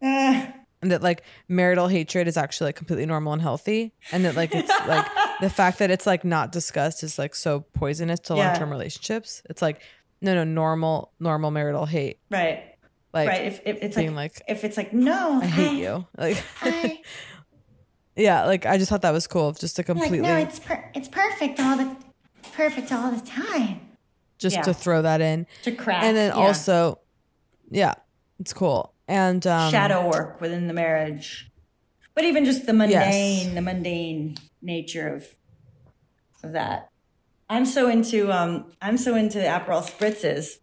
Ah. And that like marital hatred is actually like completely normal and healthy and that like it's like the fact that it's like not discussed is like so poisonous to Yeah. long-term relationships it's like no no normal normal marital hate Right. like right. If, if it's being like, like, if it's like no, i hate you like yeah like i just thought that was cool just to Like, completely no, it's per- it's perfect all the perfect all the time. just Yeah. to throw that in To crack, and then yeah. also yeah it's cool and um shadow work within the marriage, but even just the mundane, the mundane nature of of that. I'm so into um I'm so into Aperol spritzes.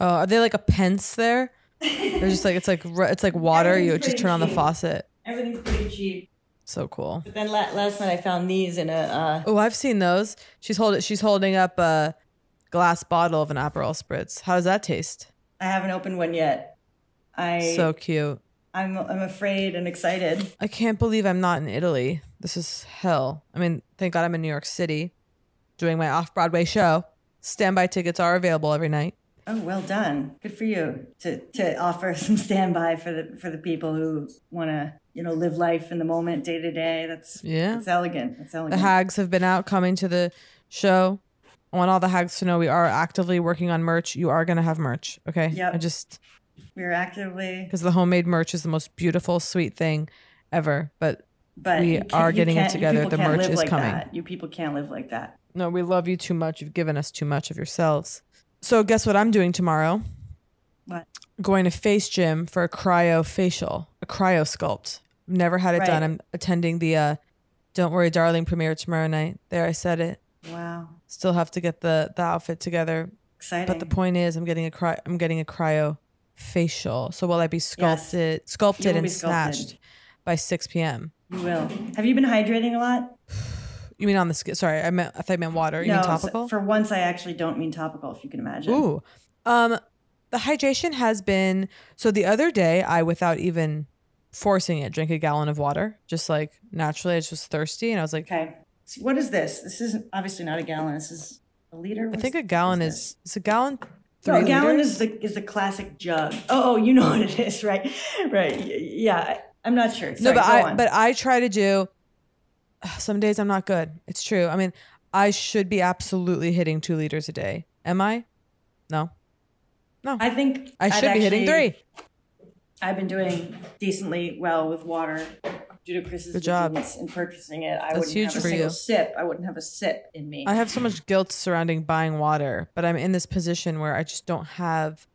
oh are they like a pence there they're just like it's like it's like water you just turn on the faucet Everything's pretty cheap. so cool But then la- last night I found these in a uh, Oh, I've seen those. She's holding she's holding up a glass bottle of an Aperol spritz. How does that taste? I haven't opened one yet. I so cute. I'm I'm afraid and excited. I can't believe I'm not in Italy. This is hell. I mean, thank God I'm in New York City doing my off-Broadway show. Standby tickets are available every night. Oh, well done. Good for you to to offer some standby for the for the people who want to you know live life in the moment, day to day. That's Yeah. That's elegant. That's elegant. The hags have been out coming to the show. I want all the hags to know we are actively working on merch. You are going to have merch, okay? Yeah. I just We're actively, because the homemade merch is the most beautiful, sweet thing ever. But, but we are getting it together. The merch is like coming. That. You people can't live like that. No, we love you too much. You've given us too much of yourselves. So guess what I'm doing tomorrow? What? Going to Face Gym for a cryo facial, a cryo sculpt. Never had it done. I'm attending the uh Don't Worry Darling premiere tomorrow night. There I said it. Wow. Still have to get the the outfit together. Exciting. But the point is I'm getting a cry I'm getting a cryo facial. So will I be sculpted sculpted will and sculpted. snatched by 6 p.m. You will. Have you been hydrating a lot? You mean on the skin? Sorry, I meant I thought I meant water. You no. mean so- topical? For once, I actually don't mean topical. If you can imagine. Ooh. Um the hydration has been so the other day I without even forcing it drink a gallon of water just like naturally I was just thirsty and I was like Okay. So what is this? This isn't obviously not a gallon. This is a liter. I think a gallon is is a gallon three a gallon is the is the classic jug. Oh, oh, you know what it is, right? Right. Yeah. I'm not sure. no but I on. but I try to do some days I'm not good. It's true. I mean, I should be absolutely hitting two liters a day. Am I? No. No. I think I should be hitting three. I've been doing decently well with water due to Chris's Good job. vigilance in purchasing it. I That's wouldn't huge have a for single you. sip. I wouldn't have a sip in me. I have so much guilt surrounding buying water, but I'm in this position where I just don't have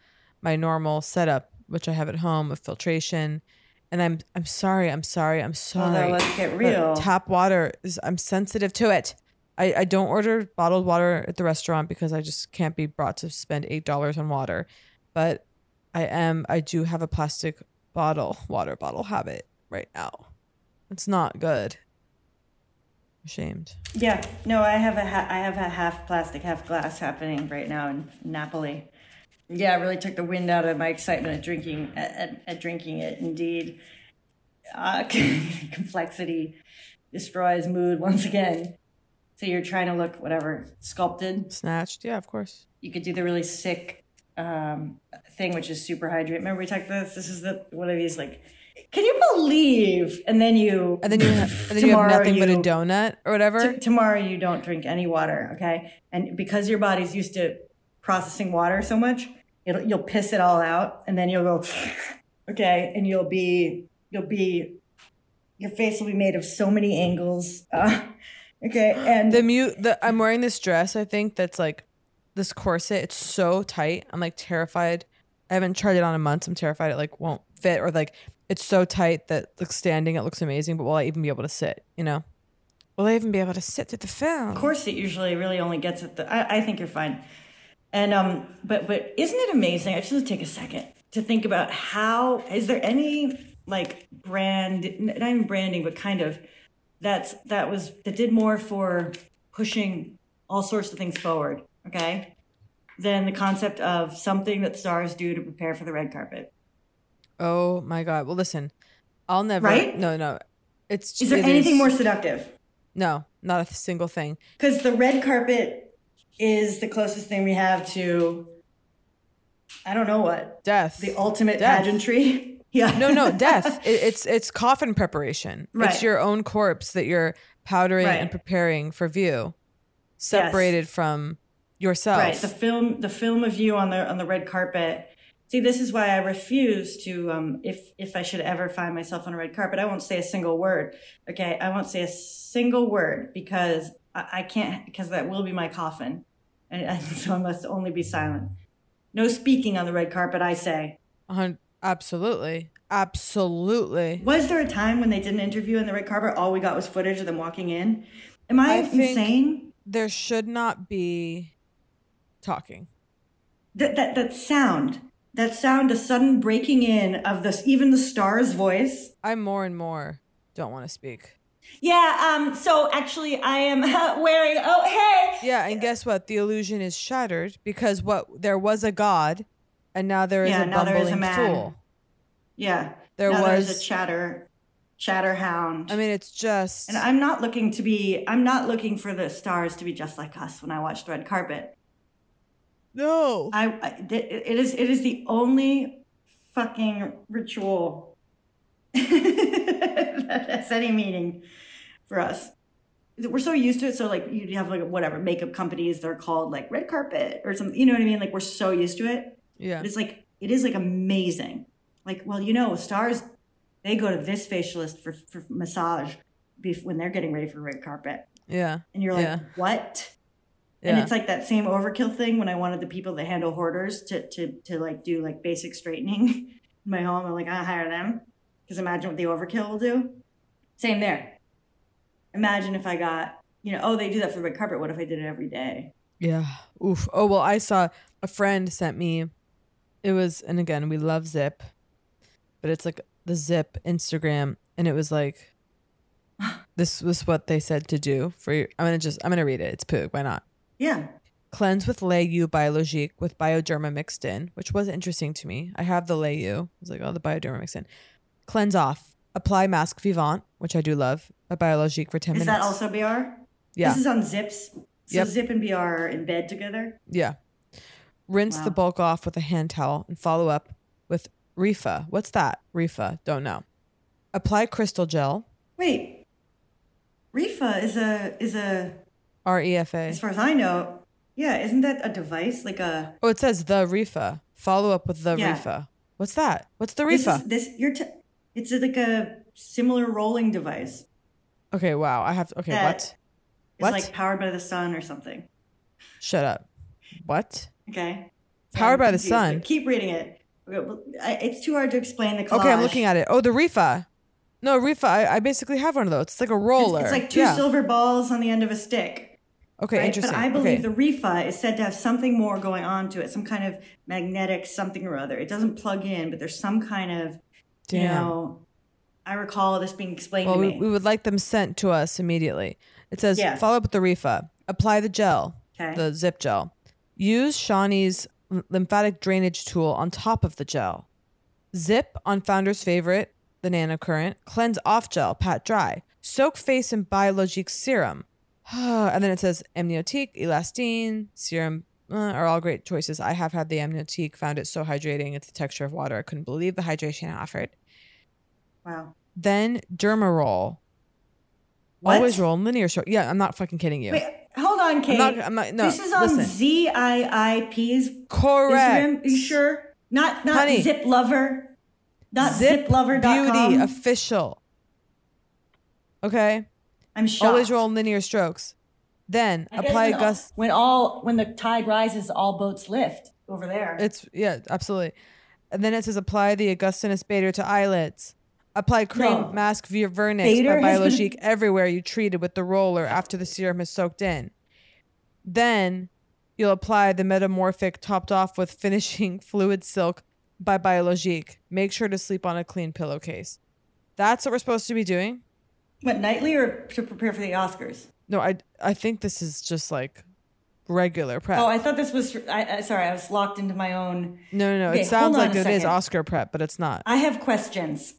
my normal setup, which I have at home with filtration. And I'm I'm sorry, I'm sorry, I'm sorry. let's get but real. Tap water is I'm sensitive to it. I, I don't order bottled water at the restaurant because I just can't be brought to spend eight dollars on water. But I am I do have a plastic bottle, water bottle habit right now. It's not good. Ashamed. Yeah, no, I have a ha- I have a half plastic, half glass happening right now in Napoli. Yeah, it really took the wind out of my excitement at drinking at, at, at drinking it. Indeed, uh, complexity destroys mood once again. So you're trying to look whatever sculpted, snatched. Yeah, of course. You could do the really sick um, thing, which is super hydrate. Remember we talked about this? This is the one of these like. Can you believe? And then you And then you have, and then you have nothing but a you- donut or whatever. T- tomorrow you don't drink any water, okay? And because your body's used to processing water so much, it'll, you'll piss it all out, and then you'll go, okay, and you'll be you'll be your face will be made of so many angles, uh, okay, and the mute the I'm wearing this dress, I think that's like this corset. It's so tight. I'm like terrified. I haven't tried it on in months. I'm terrified it like won't fit or like it's so tight that like standing it looks amazing, but will I even be able to sit, you know? Will I even be able to sit through the film? It usually really only gets at the. I, I think you're fine. And um, but but isn't it amazing? I just want to take a second to think about how is there any like brand, not even branding, but kind of that's that was that did more for pushing all sorts of things forward. Okay, than the concept of something that stars do to prepare for the red carpet. Oh my god. Well listen, I'll never Right? No, no. It's Is there it anything more seductive? No, not a single thing. Because the red carpet is the closest thing we have to, I don't know what. Death. The ultimate Death. pageantry. Yeah. No, no, death. It, it's it's coffin preparation. Right. It's your own corpse that you're powdering and preparing for view, separated from yourself. Right. The film, the film of you on the on the red carpet. See, this is why I refuse to. Um, if if I should ever find myself on a red carpet, I won't say a single word. Okay, I won't say a single word because I, I can't because that will be my coffin, and, and so I must only be silent. No speaking on the red carpet. I say. Absolutely, absolutely. Was there a time when they did an interview on the red carpet? All we got was footage of them walking in. Am I, think insane? There should not be talking. That that that sound, that sound, the sudden breaking in of this, even the star's voice. I more and more don't want to speak. Yeah. Um. So actually, I am wearing. Oh, hey. Yeah, and guess what? The illusion is shattered because what there was a god, and now there is Yeah, a now there is a bumbling man. fool. Yeah. There now was- there's a chatter, chatterhound. I mean, it's just. And I'm not looking to be. I'm not looking for the stars to be just like us when I watch the red carpet. No. I, I it is it is the only fucking ritual that has any meaning for us. We're so used to it. So like you have like whatever makeup companies, they're called like red carpet or something. You know what I mean? Like we're so used to it. Yeah. But it's like it is like amazing. Like well, you know, stars they go to this facialist for for massage when they're getting ready for red carpet, Yeah. and you're like, yeah. what? And it's like that same overkill thing when I wanted the people that handle hoarders to to to like do like basic straightening in my home. I'm like, I hire them because imagine what the overkill will do. Same there. Imagine if I got you know, oh, they do that for red carpet. What if I did it every day? Yeah. Oof. Oh well, I saw a friend sent me. It was, and again, we love ZIIP, but it's like the ZIIP Instagram, and it was like, this was what they said to do for your. I'm gonna just, I'm gonna read it. It's poog. Why not? Yeah. Cleanse with Lait U Biologique with Bioderma mixed in, which was interesting to me. I have the Lait U. I was like, oh, the Bioderma mixed in. Cleanse off. Apply Masque Vivant, which I do love. A Biologique for 10 Is minutes. Is that also BR? Yeah. This is on Zips. So Yep. ZIIP and BR are in bed together. Yeah. Rinse the bulk off with a hand towel and follow up with Refa. What's that? Refa. Don't know. Apply crystal gel. Wait. Refa is a is a R E F as far as I know. Yeah, isn't that a device like a? Oh, it says the Refa. Follow up with the Yeah. Refa. What's that? What's the This, Refa? is, this you're. T- it's like a similar rolling device. Okay, wow. I have to. Okay, that what? What? It's like powered by the sun or something. Shut up. What? Okay. Powered by the sun? Keep reading it. It's too hard to explain the collage. Okay, I'm looking at it. Oh, the Refa. No, Refa. I, I basically have one of those. It's like a It's, roller. it's like two Yeah. silver balls on the end of a stick. Okay, right? interesting. But I believe okay. the Refa is said to have something more going on to it, some kind of magnetic something or other. It doesn't plug in, but there's some kind of, you know, I recall this being explained Well, to we, me. we would like them sent to us immediately. It says Yeah. follow up with the Refa. Apply the gel, Okay. the ZIIP gel. Use Shani's lymphatic drainage tool on top of the gel. Zip on Founder's favorite, the nanocurrent. Cleanse off gel, pat dry. Soak face in Biologique serum. and then it says amniotique, elastine, serum uh, are all great choices. I have had the amniotique, found it so hydrating. It's the texture of water. I couldn't believe the hydration it offered. wow. Then Dermarol. What? Always roll in linear short. Yeah, I'm not fucking kidding you. Wait, hold on, Kate. not- I'm not- no, this is on listen. ZIIP's Correct. Instagram. You sure? Not not Honey. Zip Lover. Not Zip Lover. Beauty official. Okay. I'm shocked. Always roll in linear strokes. Then I apply when, gust. when all when the tide rises, all boats lift over there. It's yeah, absolutely. And then it says apply the Augustinus Bader to eyelids. Apply cream No. mask via Vernix Bader by has been- Biologique everywhere you treated with the roller after the serum is soaked in. Then you'll apply the metamorphic topped off with finishing fluid silk by Biologique. Make sure to sleep on a clean pillowcase. That's what we're supposed to be doing. What nightly or to prepare for the Oscars? No, I I think this is just like regular prep. Oh, I thought this was. I, I sorry, I was locked into my own. no, no, no. Okay, it sounds like it is. Oscar prep, but it's not. I have questions.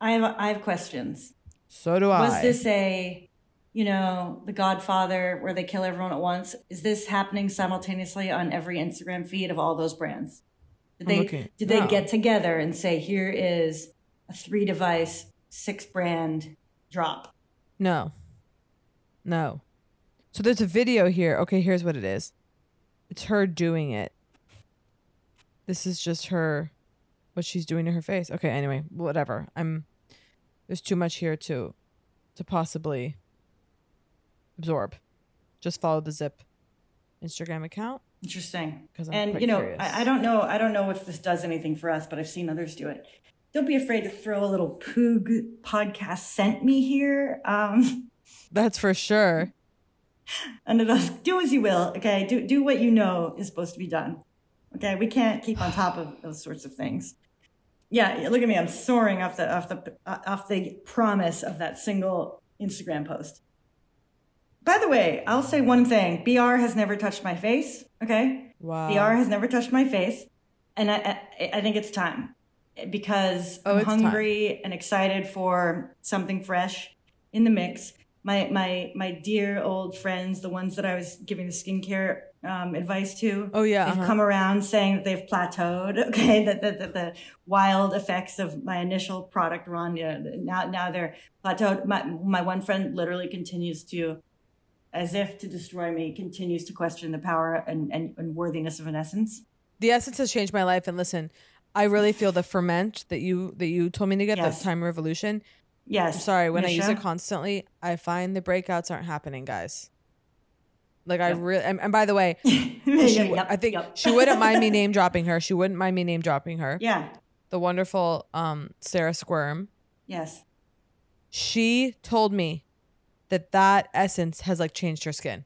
I have I have questions. So do I. Was this a, you know, The Godfather where they kill everyone at once? Is this happening simultaneously on every Instagram feed of all those brands? Did they did they no. get together and say here is a three device six brand drop? No. No. So there's a video here. Okay, here's what it is. It's her doing it. This is just her what she's doing to her face. Okay, anyway, whatever. I'm there's too much here to to possibly absorb. Just follow the ZIIP Instagram account. Interesting. and you know. I, I don't know. I don't know if this does anything for us, but I've seen others do it. Don't be afraid to throw a little Poog podcast sent me here. Um, That's for sure. under those, do as you will. Okay, do do what you know is supposed to be done. Okay, we can't keep on top of those sorts of things. Yeah, look at me. I'm soaring off the off the uh, off the promise of that single Instagram post. By the way, I'll say one thing. BR has never touched my face. Okay. Wow. BR has never touched my face, and I I, I think it's time because Oh, I'm it's time. hungry and excited for something fresh in the mix. My my my dear old friends, the ones that I was giving the skincare um, advice to. Oh, yeah, they've uh-huh. come around saying that they've plateaued. Okay, that the, the, the wild effects of my initial product run. You know, now now they're plateaued. My my one friend literally continues to, as if to destroy me, continues to question the power and, and, and worthiness of an essence. The essence has changed my life and listen, I really feel the ferment that you that you told me to get, Yes. the time revolution. Yes. I'm sorry, when I use it constantly, I find the breakouts aren't happening, guys. Like I really and, and by the way, she, Yep, I think yep. she wouldn't mind me name dropping her. She wouldn't mind me name dropping her. Yeah. The wonderful um Sarah Squirm. Yes. She told me that that essence has like changed her skin.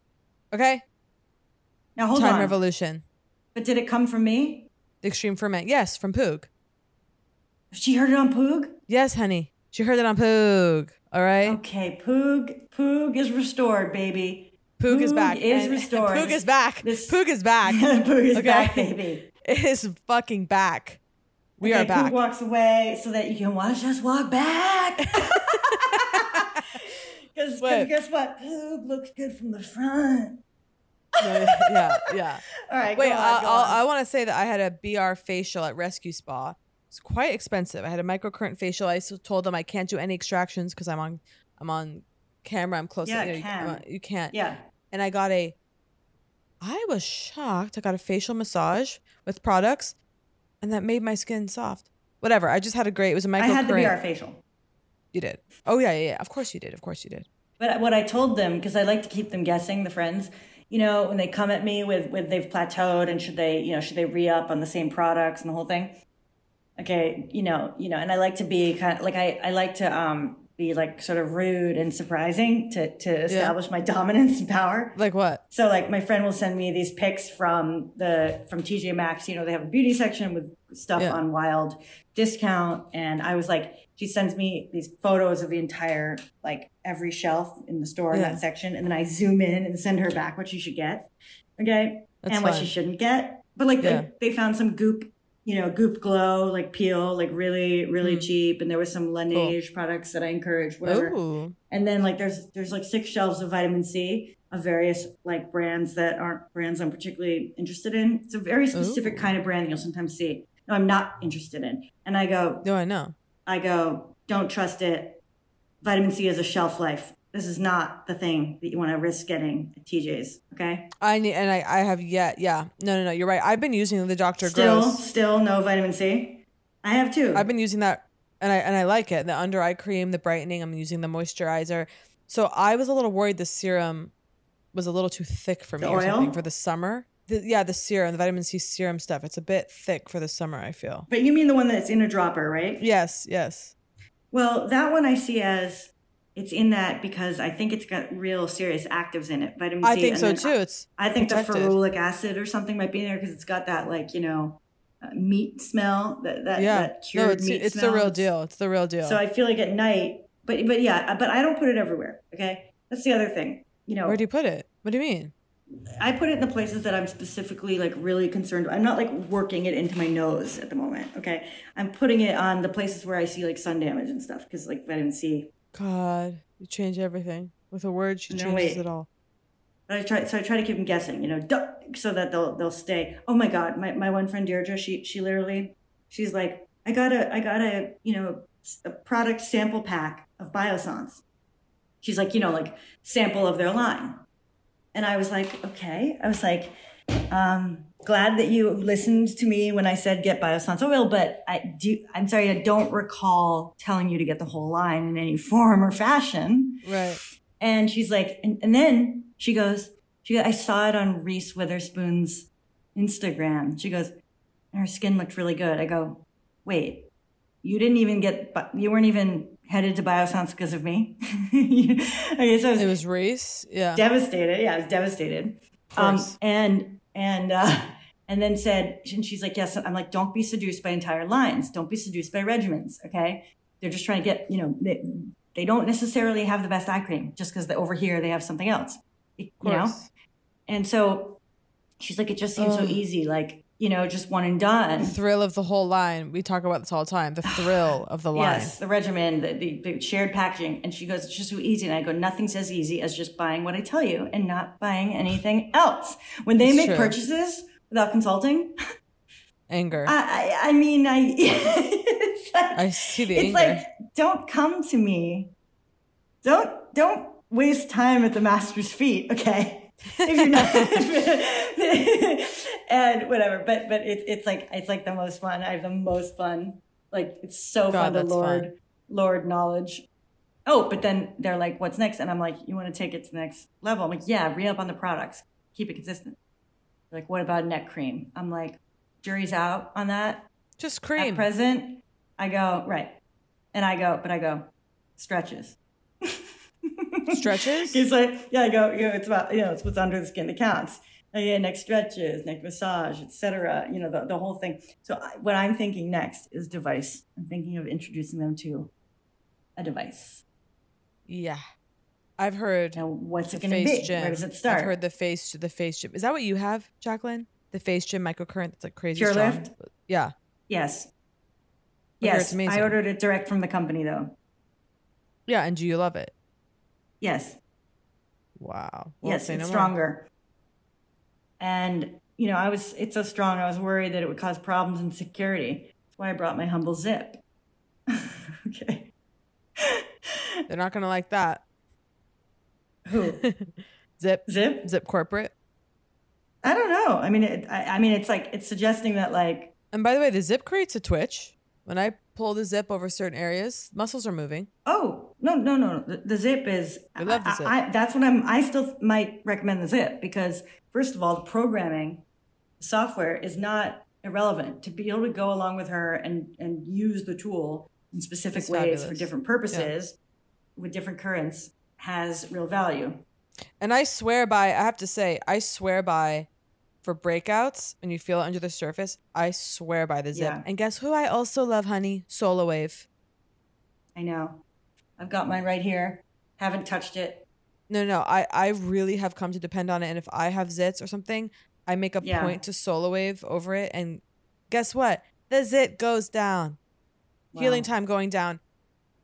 Okay? Now hold on. Time on. revolution. But did it come from me? The extreme ferment. Yes, from Poog. She heard it on Poog? Yes, honey. She heard it on Poog. All right. Okay, Poog Poog is restored, baby. Poog is back. Is And- restored. Poog is back. This- Poog is back. Poog is Okay? back, baby. It is fucking back. We okay, are back. Poog walks away so that you can watch us walk back. Because guess what? Poog looks good from the front. Yeah, yeah. All right, Wait, on, I'll- go I'll- on. I want to say that I had a BR facial at Rescue Spa. It's quite expensive. I had a microcurrent facial. I told them I can't do any extractions because I'm on, I'm on camera. I'm close. Yeah, you, know, can. uh, you can't. Yeah. And I got a. I was shocked. I got a facial massage with products, and that made my skin soft. Whatever. I just had a great. It was a micro. I had the BR facial. You did. Oh yeah, yeah, yeah. Of course you did. Of course you did. But what I told them, because I like to keep them guessing, the friends, you know, when they come at me with with they've plateaued and should they, you know, should they re up on the same products and the whole thing. Okay, you know, you know, and I like to be kind of like I I like to um be like sort of rude and surprising to to establish my dominance and power. Like what? So like my friend will send me these pics from the from TJ Maxx. You know, they have a beauty section with stuff Yeah. on wild discount, and I was like, she sends me these photos of the entire like every shelf in the store in that section, and then I zoom in and send her back what she should get, okay, That's and what she shouldn't get. But like Yeah. they, they found some goop. You know, Goop Glow, like peel, like really, really Mm. cheap, and there was some Laneige products that I encouraged, whatever. Ooh. And then like there's there's like six shelves of vitamin C of various like brands that aren't brands I'm particularly interested in. It's a very specific Ooh. kind of brand that you'll sometimes see. No, I'm not interested in. And I go, No, I know. I go, don't trust it. Vitamin C has a shelf life. This is not the thing that you want to risk getting at TJ's. Okay. I need, and I, I have yet. Yeah. No, no, no. You're right. I've been using the Dr. Still, Gross. still no vitamin C. I have too. I've been using that, and I and I like it. The under eye cream, the brightening. I'm using the moisturizer. So I was a little worried the serum was a little too thick for me The or something oil? for the summer. The, yeah, the serum, the vitamin C serum stuff. It's a bit thick for the summer. I feel. But you mean the one that's in a dropper, right? Yes. Yes. Well, that one I see as it's in that because I think it's got real serious actives in it. Vitamin C. I think and so too. It's I think protected. the ferulic acid or something might be in there because it's got that like you know uh, meat smell that that, yeah. that cured No, it's meat it's the real deal. It's the real deal. So I feel like at night, but but yeah, but I don't put it everywhere. Okay, that's the other thing. You know, Where do you put it? What do you mean? I put it in the places that I'm specifically like really concerned. I'm not like working it into my nose at the moment. Okay, I'm putting it on the places where I see like sun damage and stuff because like vitamin C. God, you change everything with a word. She No, changes wait. it all. But I try, so I try to keep them guessing, you know, so that they'll they'll stay. Oh my God, my, my one friend Deirdre, she she literally, she's like, I got a I got a you know a product sample pack of Biossance. She's like, you know, like sample of their line, and I was like, okay. I was like, um, glad that you listened to me when I said get Biossance oil, but I do. I'm sorry, I don't recall telling you to get the whole line in any form or fashion. Right. And she's like, and, and then she goes, she, I saw it on Reese Witherspoon's Instagram. She goes, and her skin looked really good. I go, wait, you didn't even get, you weren't even headed to Biossance because of me. okay, so I was It was Reese. Yeah. devastated. Yeah, I was devastated. Um, and and uh, and then said, and she's like, yes. I'm like, don't be seduced by entire lines. Don't be seduced by regimens. Okay, they're just trying to get, you know, they, they don't necessarily have the best eye cream just because over here they have something else. You know, and so she's like, it just seems so easy, like you know, just one and done. The thrill of the whole line. We talk about this all the time. The thrill of the line. Yes, the regimen, the, the, the shared packaging. And she goes, it's just so easy. And I go, nothing's as easy as just buying what I tell you and not buying anything else. When they It's make true. purchases without consulting, Anger. I, I, I mean, I, it's like, I see the it's anger. like, don't come to me. Don't, don't waste time at the master's feet. Okay. If you're not, and whatever, but, but it's, it's like, it's like the most fun. I have the most fun. Like, it's so God, fun the lord, fun. lord knowledge. Oh, but then they're like, what's next? And I'm like, you want to take it to the next level? I'm like, yeah, re up on the products, keep it consistent. They're like, what about neck cream? I'm like, jury's out on that. Just At cream. present, I go, right. And I go, but I go, stretches. Stretches? He's like, yeah, I go, you know, it's about, you know, it's what's under the skin that counts. Uh, yeah, neck stretches, neck massage, etc. You know, the, the whole thing. So I, what I'm thinking next is device. I'm thinking of introducing them to a device. Yeah. I've heard. Now, what's the it gonna face be? gym. Where does it start? I've heard the face to the face gym. Is that what you have, Jacqueline? The face gym microcurrent that's like crazy Pure strong. Lift? Yeah. Yes. Hear Yes. I ordered it direct from the company though. Yeah, and do you love it? Yes. Wow. Well, yes, it's no stronger. And you know, I was it's so strong. I was worried that it would cause problems in security. That's why I brought my humble ZIIP. okay. They're not gonna like that. Who? ZIIP. ZIIP. ZIIP corporate. I don't know. I mean, it, I, I mean, it's like it's suggesting that like. And by the way, the ZIIP creates a twitch. When I pull the ZIIP over certain areas, muscles are moving. Oh no no no! The, the ZIIP is. I love the ZIIP. I, that's what I'm. I still might recommend the ZIIP because first of all, the programming software is not irrelevant. To be able to go along with her and and use the tool in specific It's ways for different purposes with different currents has real value. And I swear by, I have to say, I swear by for breakouts and you feel it under the surface, I swear by the ZIIP. Yeah. And guess who I also love, honey? SolaWave. I know. I've got mine right here. Haven't touched it. No, no, I, I really have come to depend on it. And if I have zits or something, I make a Yeah. point to SolaWave over it. And guess what? The zit goes down. Healing time going down.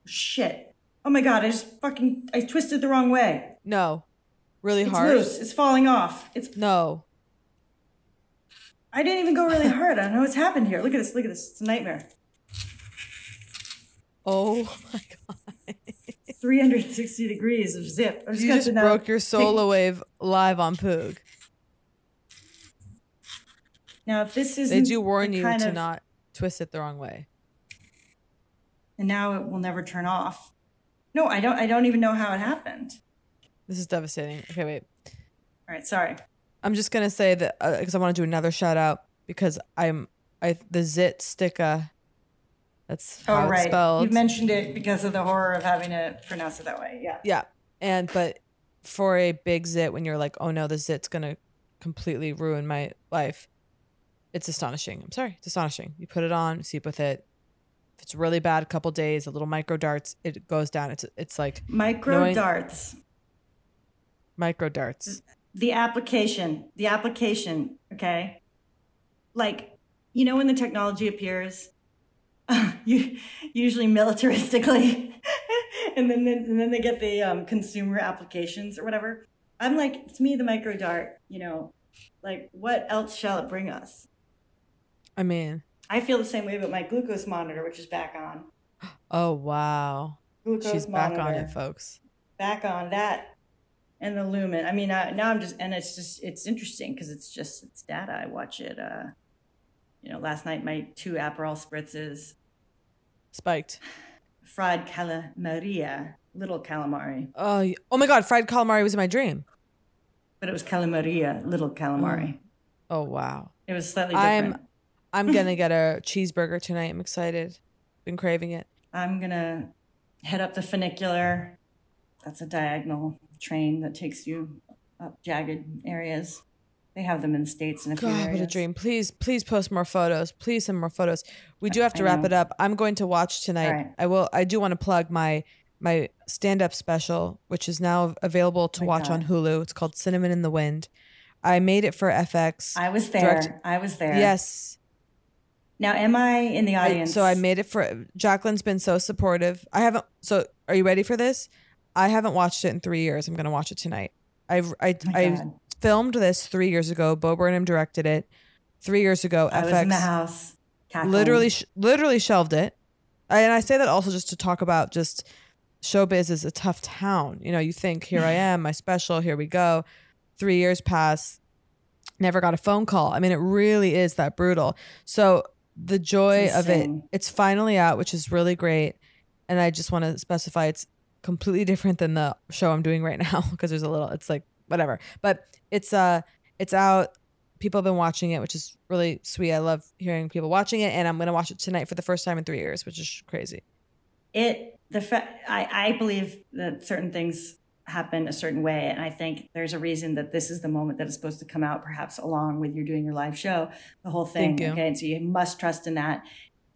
Shit. Oh my god! I just fucking I twisted the wrong way. No. Really It's hard. loose. It's falling off. It's no. I didn't even go really hard. I don't know what's happened here. Look at this. Look at this. It's a nightmare. Oh my 360 degrees of zip. I'm You gonna just broke your Solar Wave live on Poog. Now, if this isn't They do warn you to of- not twist it the wrong way. and now it will never turn off. No, I don't. I don't even know how it happened. This is devastating. Okay, wait. All right, sorry. I'm just gonna say that uh, because I want to do another shout out because I'm I the ZitSticka. That's oh, how oh, it's right. spelled. You mentioned it because of the horror of having to pronounce it that way. Yeah. yeah, and but for a big zit, when you're like, oh no, the zit's gonna completely ruin my life. It's astonishing. I'm sorry, it's astonishing. You put it on, sleep with it. If it's really bad, a couple days, a little micro darts, it goes down. It's it's like Micro knowing- darts. Micro darts. The application. The application. Okay. Like, you know, when the technology appears, you usually militaristically, and then and then they get the um, consumer applications or whatever. I'm like, to me, the micro dart. You know, like what else shall it bring us? I mean, I feel the same way about my glucose monitor, which is back on. oh wow, Glucose she's back on it, folks. Back on that, and the lumen. I mean, I, now I'm just, and it's just, it's interesting because it's just, it's data. I watch it. uh You know, last night my two Aperol spritzes, Spiked. fried calamaria, little calamari, Oh, oh my god, fried calamari was in my dream. but it was calamaria, little calamari. Oh, oh wow. It was slightly different. I'm I'm gonna get a cheeseburger tonight. I'm excited. Been craving it. I'm gonna head up the funicular. That's a diagonal train that takes you up jagged areas. They have them in states in a few God, what a dream. Please, please post more photos. Please send more photos. We do have to I wrap it up. I'm going to watch tonight. Right. I will I do want to plug my my stand-up special, which is now available to oh My watch on Hulu. It's called Cinnamon in the Wind. I made it for FX. I was there. I was there. Yes. Now, am I in the I- audience? so I made it for Jacqueline's been so supportive. I haven't. So are you ready for this? I haven't watched it in three years. I'm gonna watch it tonight. I've I Oh I God. Filmed this three years ago. Bo Burnham directed it. Three years ago, I FX was in the house. cackling. literally sh- literally shelved it. And I say that also just to talk about just showbiz is a tough town. You know, you think here I am, my special, here we go. Three years pass, never got a phone call. I mean, it really is that brutal. So the joy of it, it's finally out, which is really great. And I just want to specify it's completely different than the show I'm doing right now because there's a little, it's like whatever. But it's uh, it's out. People have been watching it, which is really sweet. I love hearing people watching it, and I'm gonna watch it tonight for the first time in three years, which is crazy. it. The fa- I I believe that certain things happen a certain way, and I think there's a reason that this is the moment that is supposed to come out, perhaps along with you doing your live show, the whole thing. Okay, and so you must trust in that.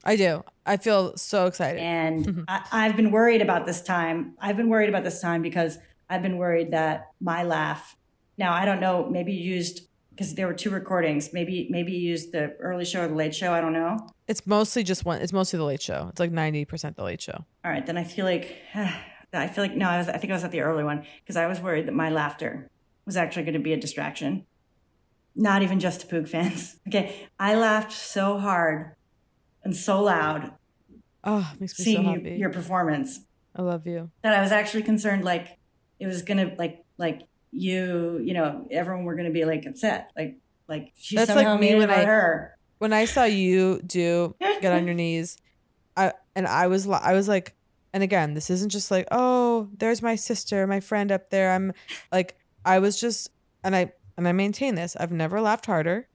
I do. I feel so excited. And I, I've been worried about this time. I've been worried about this time because I've been worried that my laugh. Now I don't know. Maybe you used because there were two recordings. Maybe maybe you used the early show or the late show. I don't know. It's mostly just one. It's mostly the Late Show. It's like ninety percent the Late Show. All right, then I feel like I feel like no. I was. I think I was at the early one because I was worried that my laughter was actually going to be a distraction. Not even just to Poog fans. Okay, I laughed so hard and so loud Oh, makes me seeing so you, your performance I love you. that I was actually concerned like it was gonna like like you, you know, everyone were to be like upset, like like she That's somehow like me made it when about I her. when I saw you do get on your knees, I and I was I was like, and again, this isn't just like oh, there's my sister, my friend up there. I'm like I was just and I and I maintain this. I've never laughed harder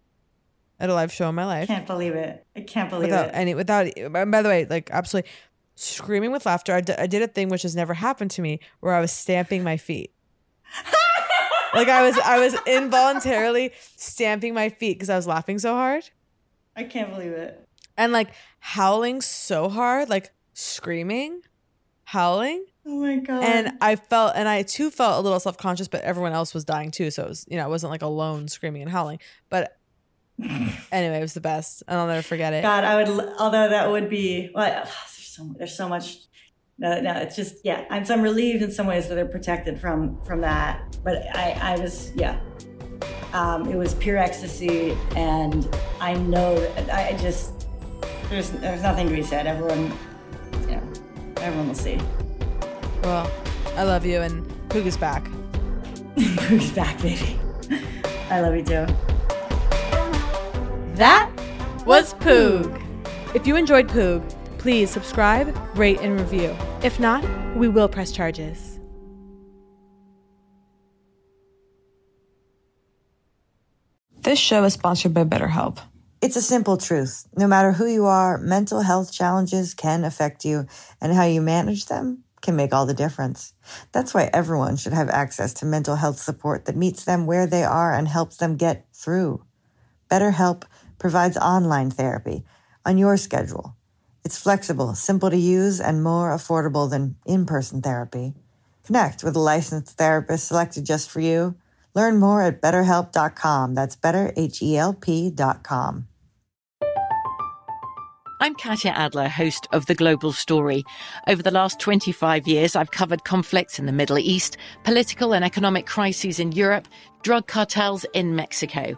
at a live show in my life. I can't believe it. I can't believe it. without it. any without by the way like absolutely screaming with laughter I, d- I did a thing which has never happened to me where i was stamping my feet like i was i was involuntarily stamping my feet because i was laughing so hard I can't believe it. and like howling so hard like screaming howling Oh my god. and i felt and i too felt a little self-conscious but everyone else was dying too so it was you know i wasn't like alone screaming and howling but anyway it was the best and i'll never forget it God, I would. Although that would be. Well, so there's so much. No, no, it's just yeah. I'm so I'm relieved in some ways that they're protected from from that. But I I was yeah. Um, it was pure ecstasy, and I know that I just there's there's nothing to be said. Everyone, you know, everyone will see. well i love you and Poog is back Who's back, baby? I love you too. That was Poog. If you enjoyed Poog, please subscribe, rate, and review. If not, we will press charges. This show is sponsored by BetterHelp. It's a simple truth. No matter who you are, mental health challenges can affect you, and how you manage them can make all the difference. That's why everyone should have access to mental health support that meets them where they are and helps them get through. BetterHelp provides online therapy on your schedule. It's flexible, simple to use, and more affordable than in person therapy. Connect with a licensed therapist selected just for you. Learn more at betterhelp.com. That's better, H E L P.com. I'm Katya Adler, host of The Global Story. Over the last 25 years, I've covered conflicts in the Middle East, political and economic crises in Europe, drug cartels in Mexico.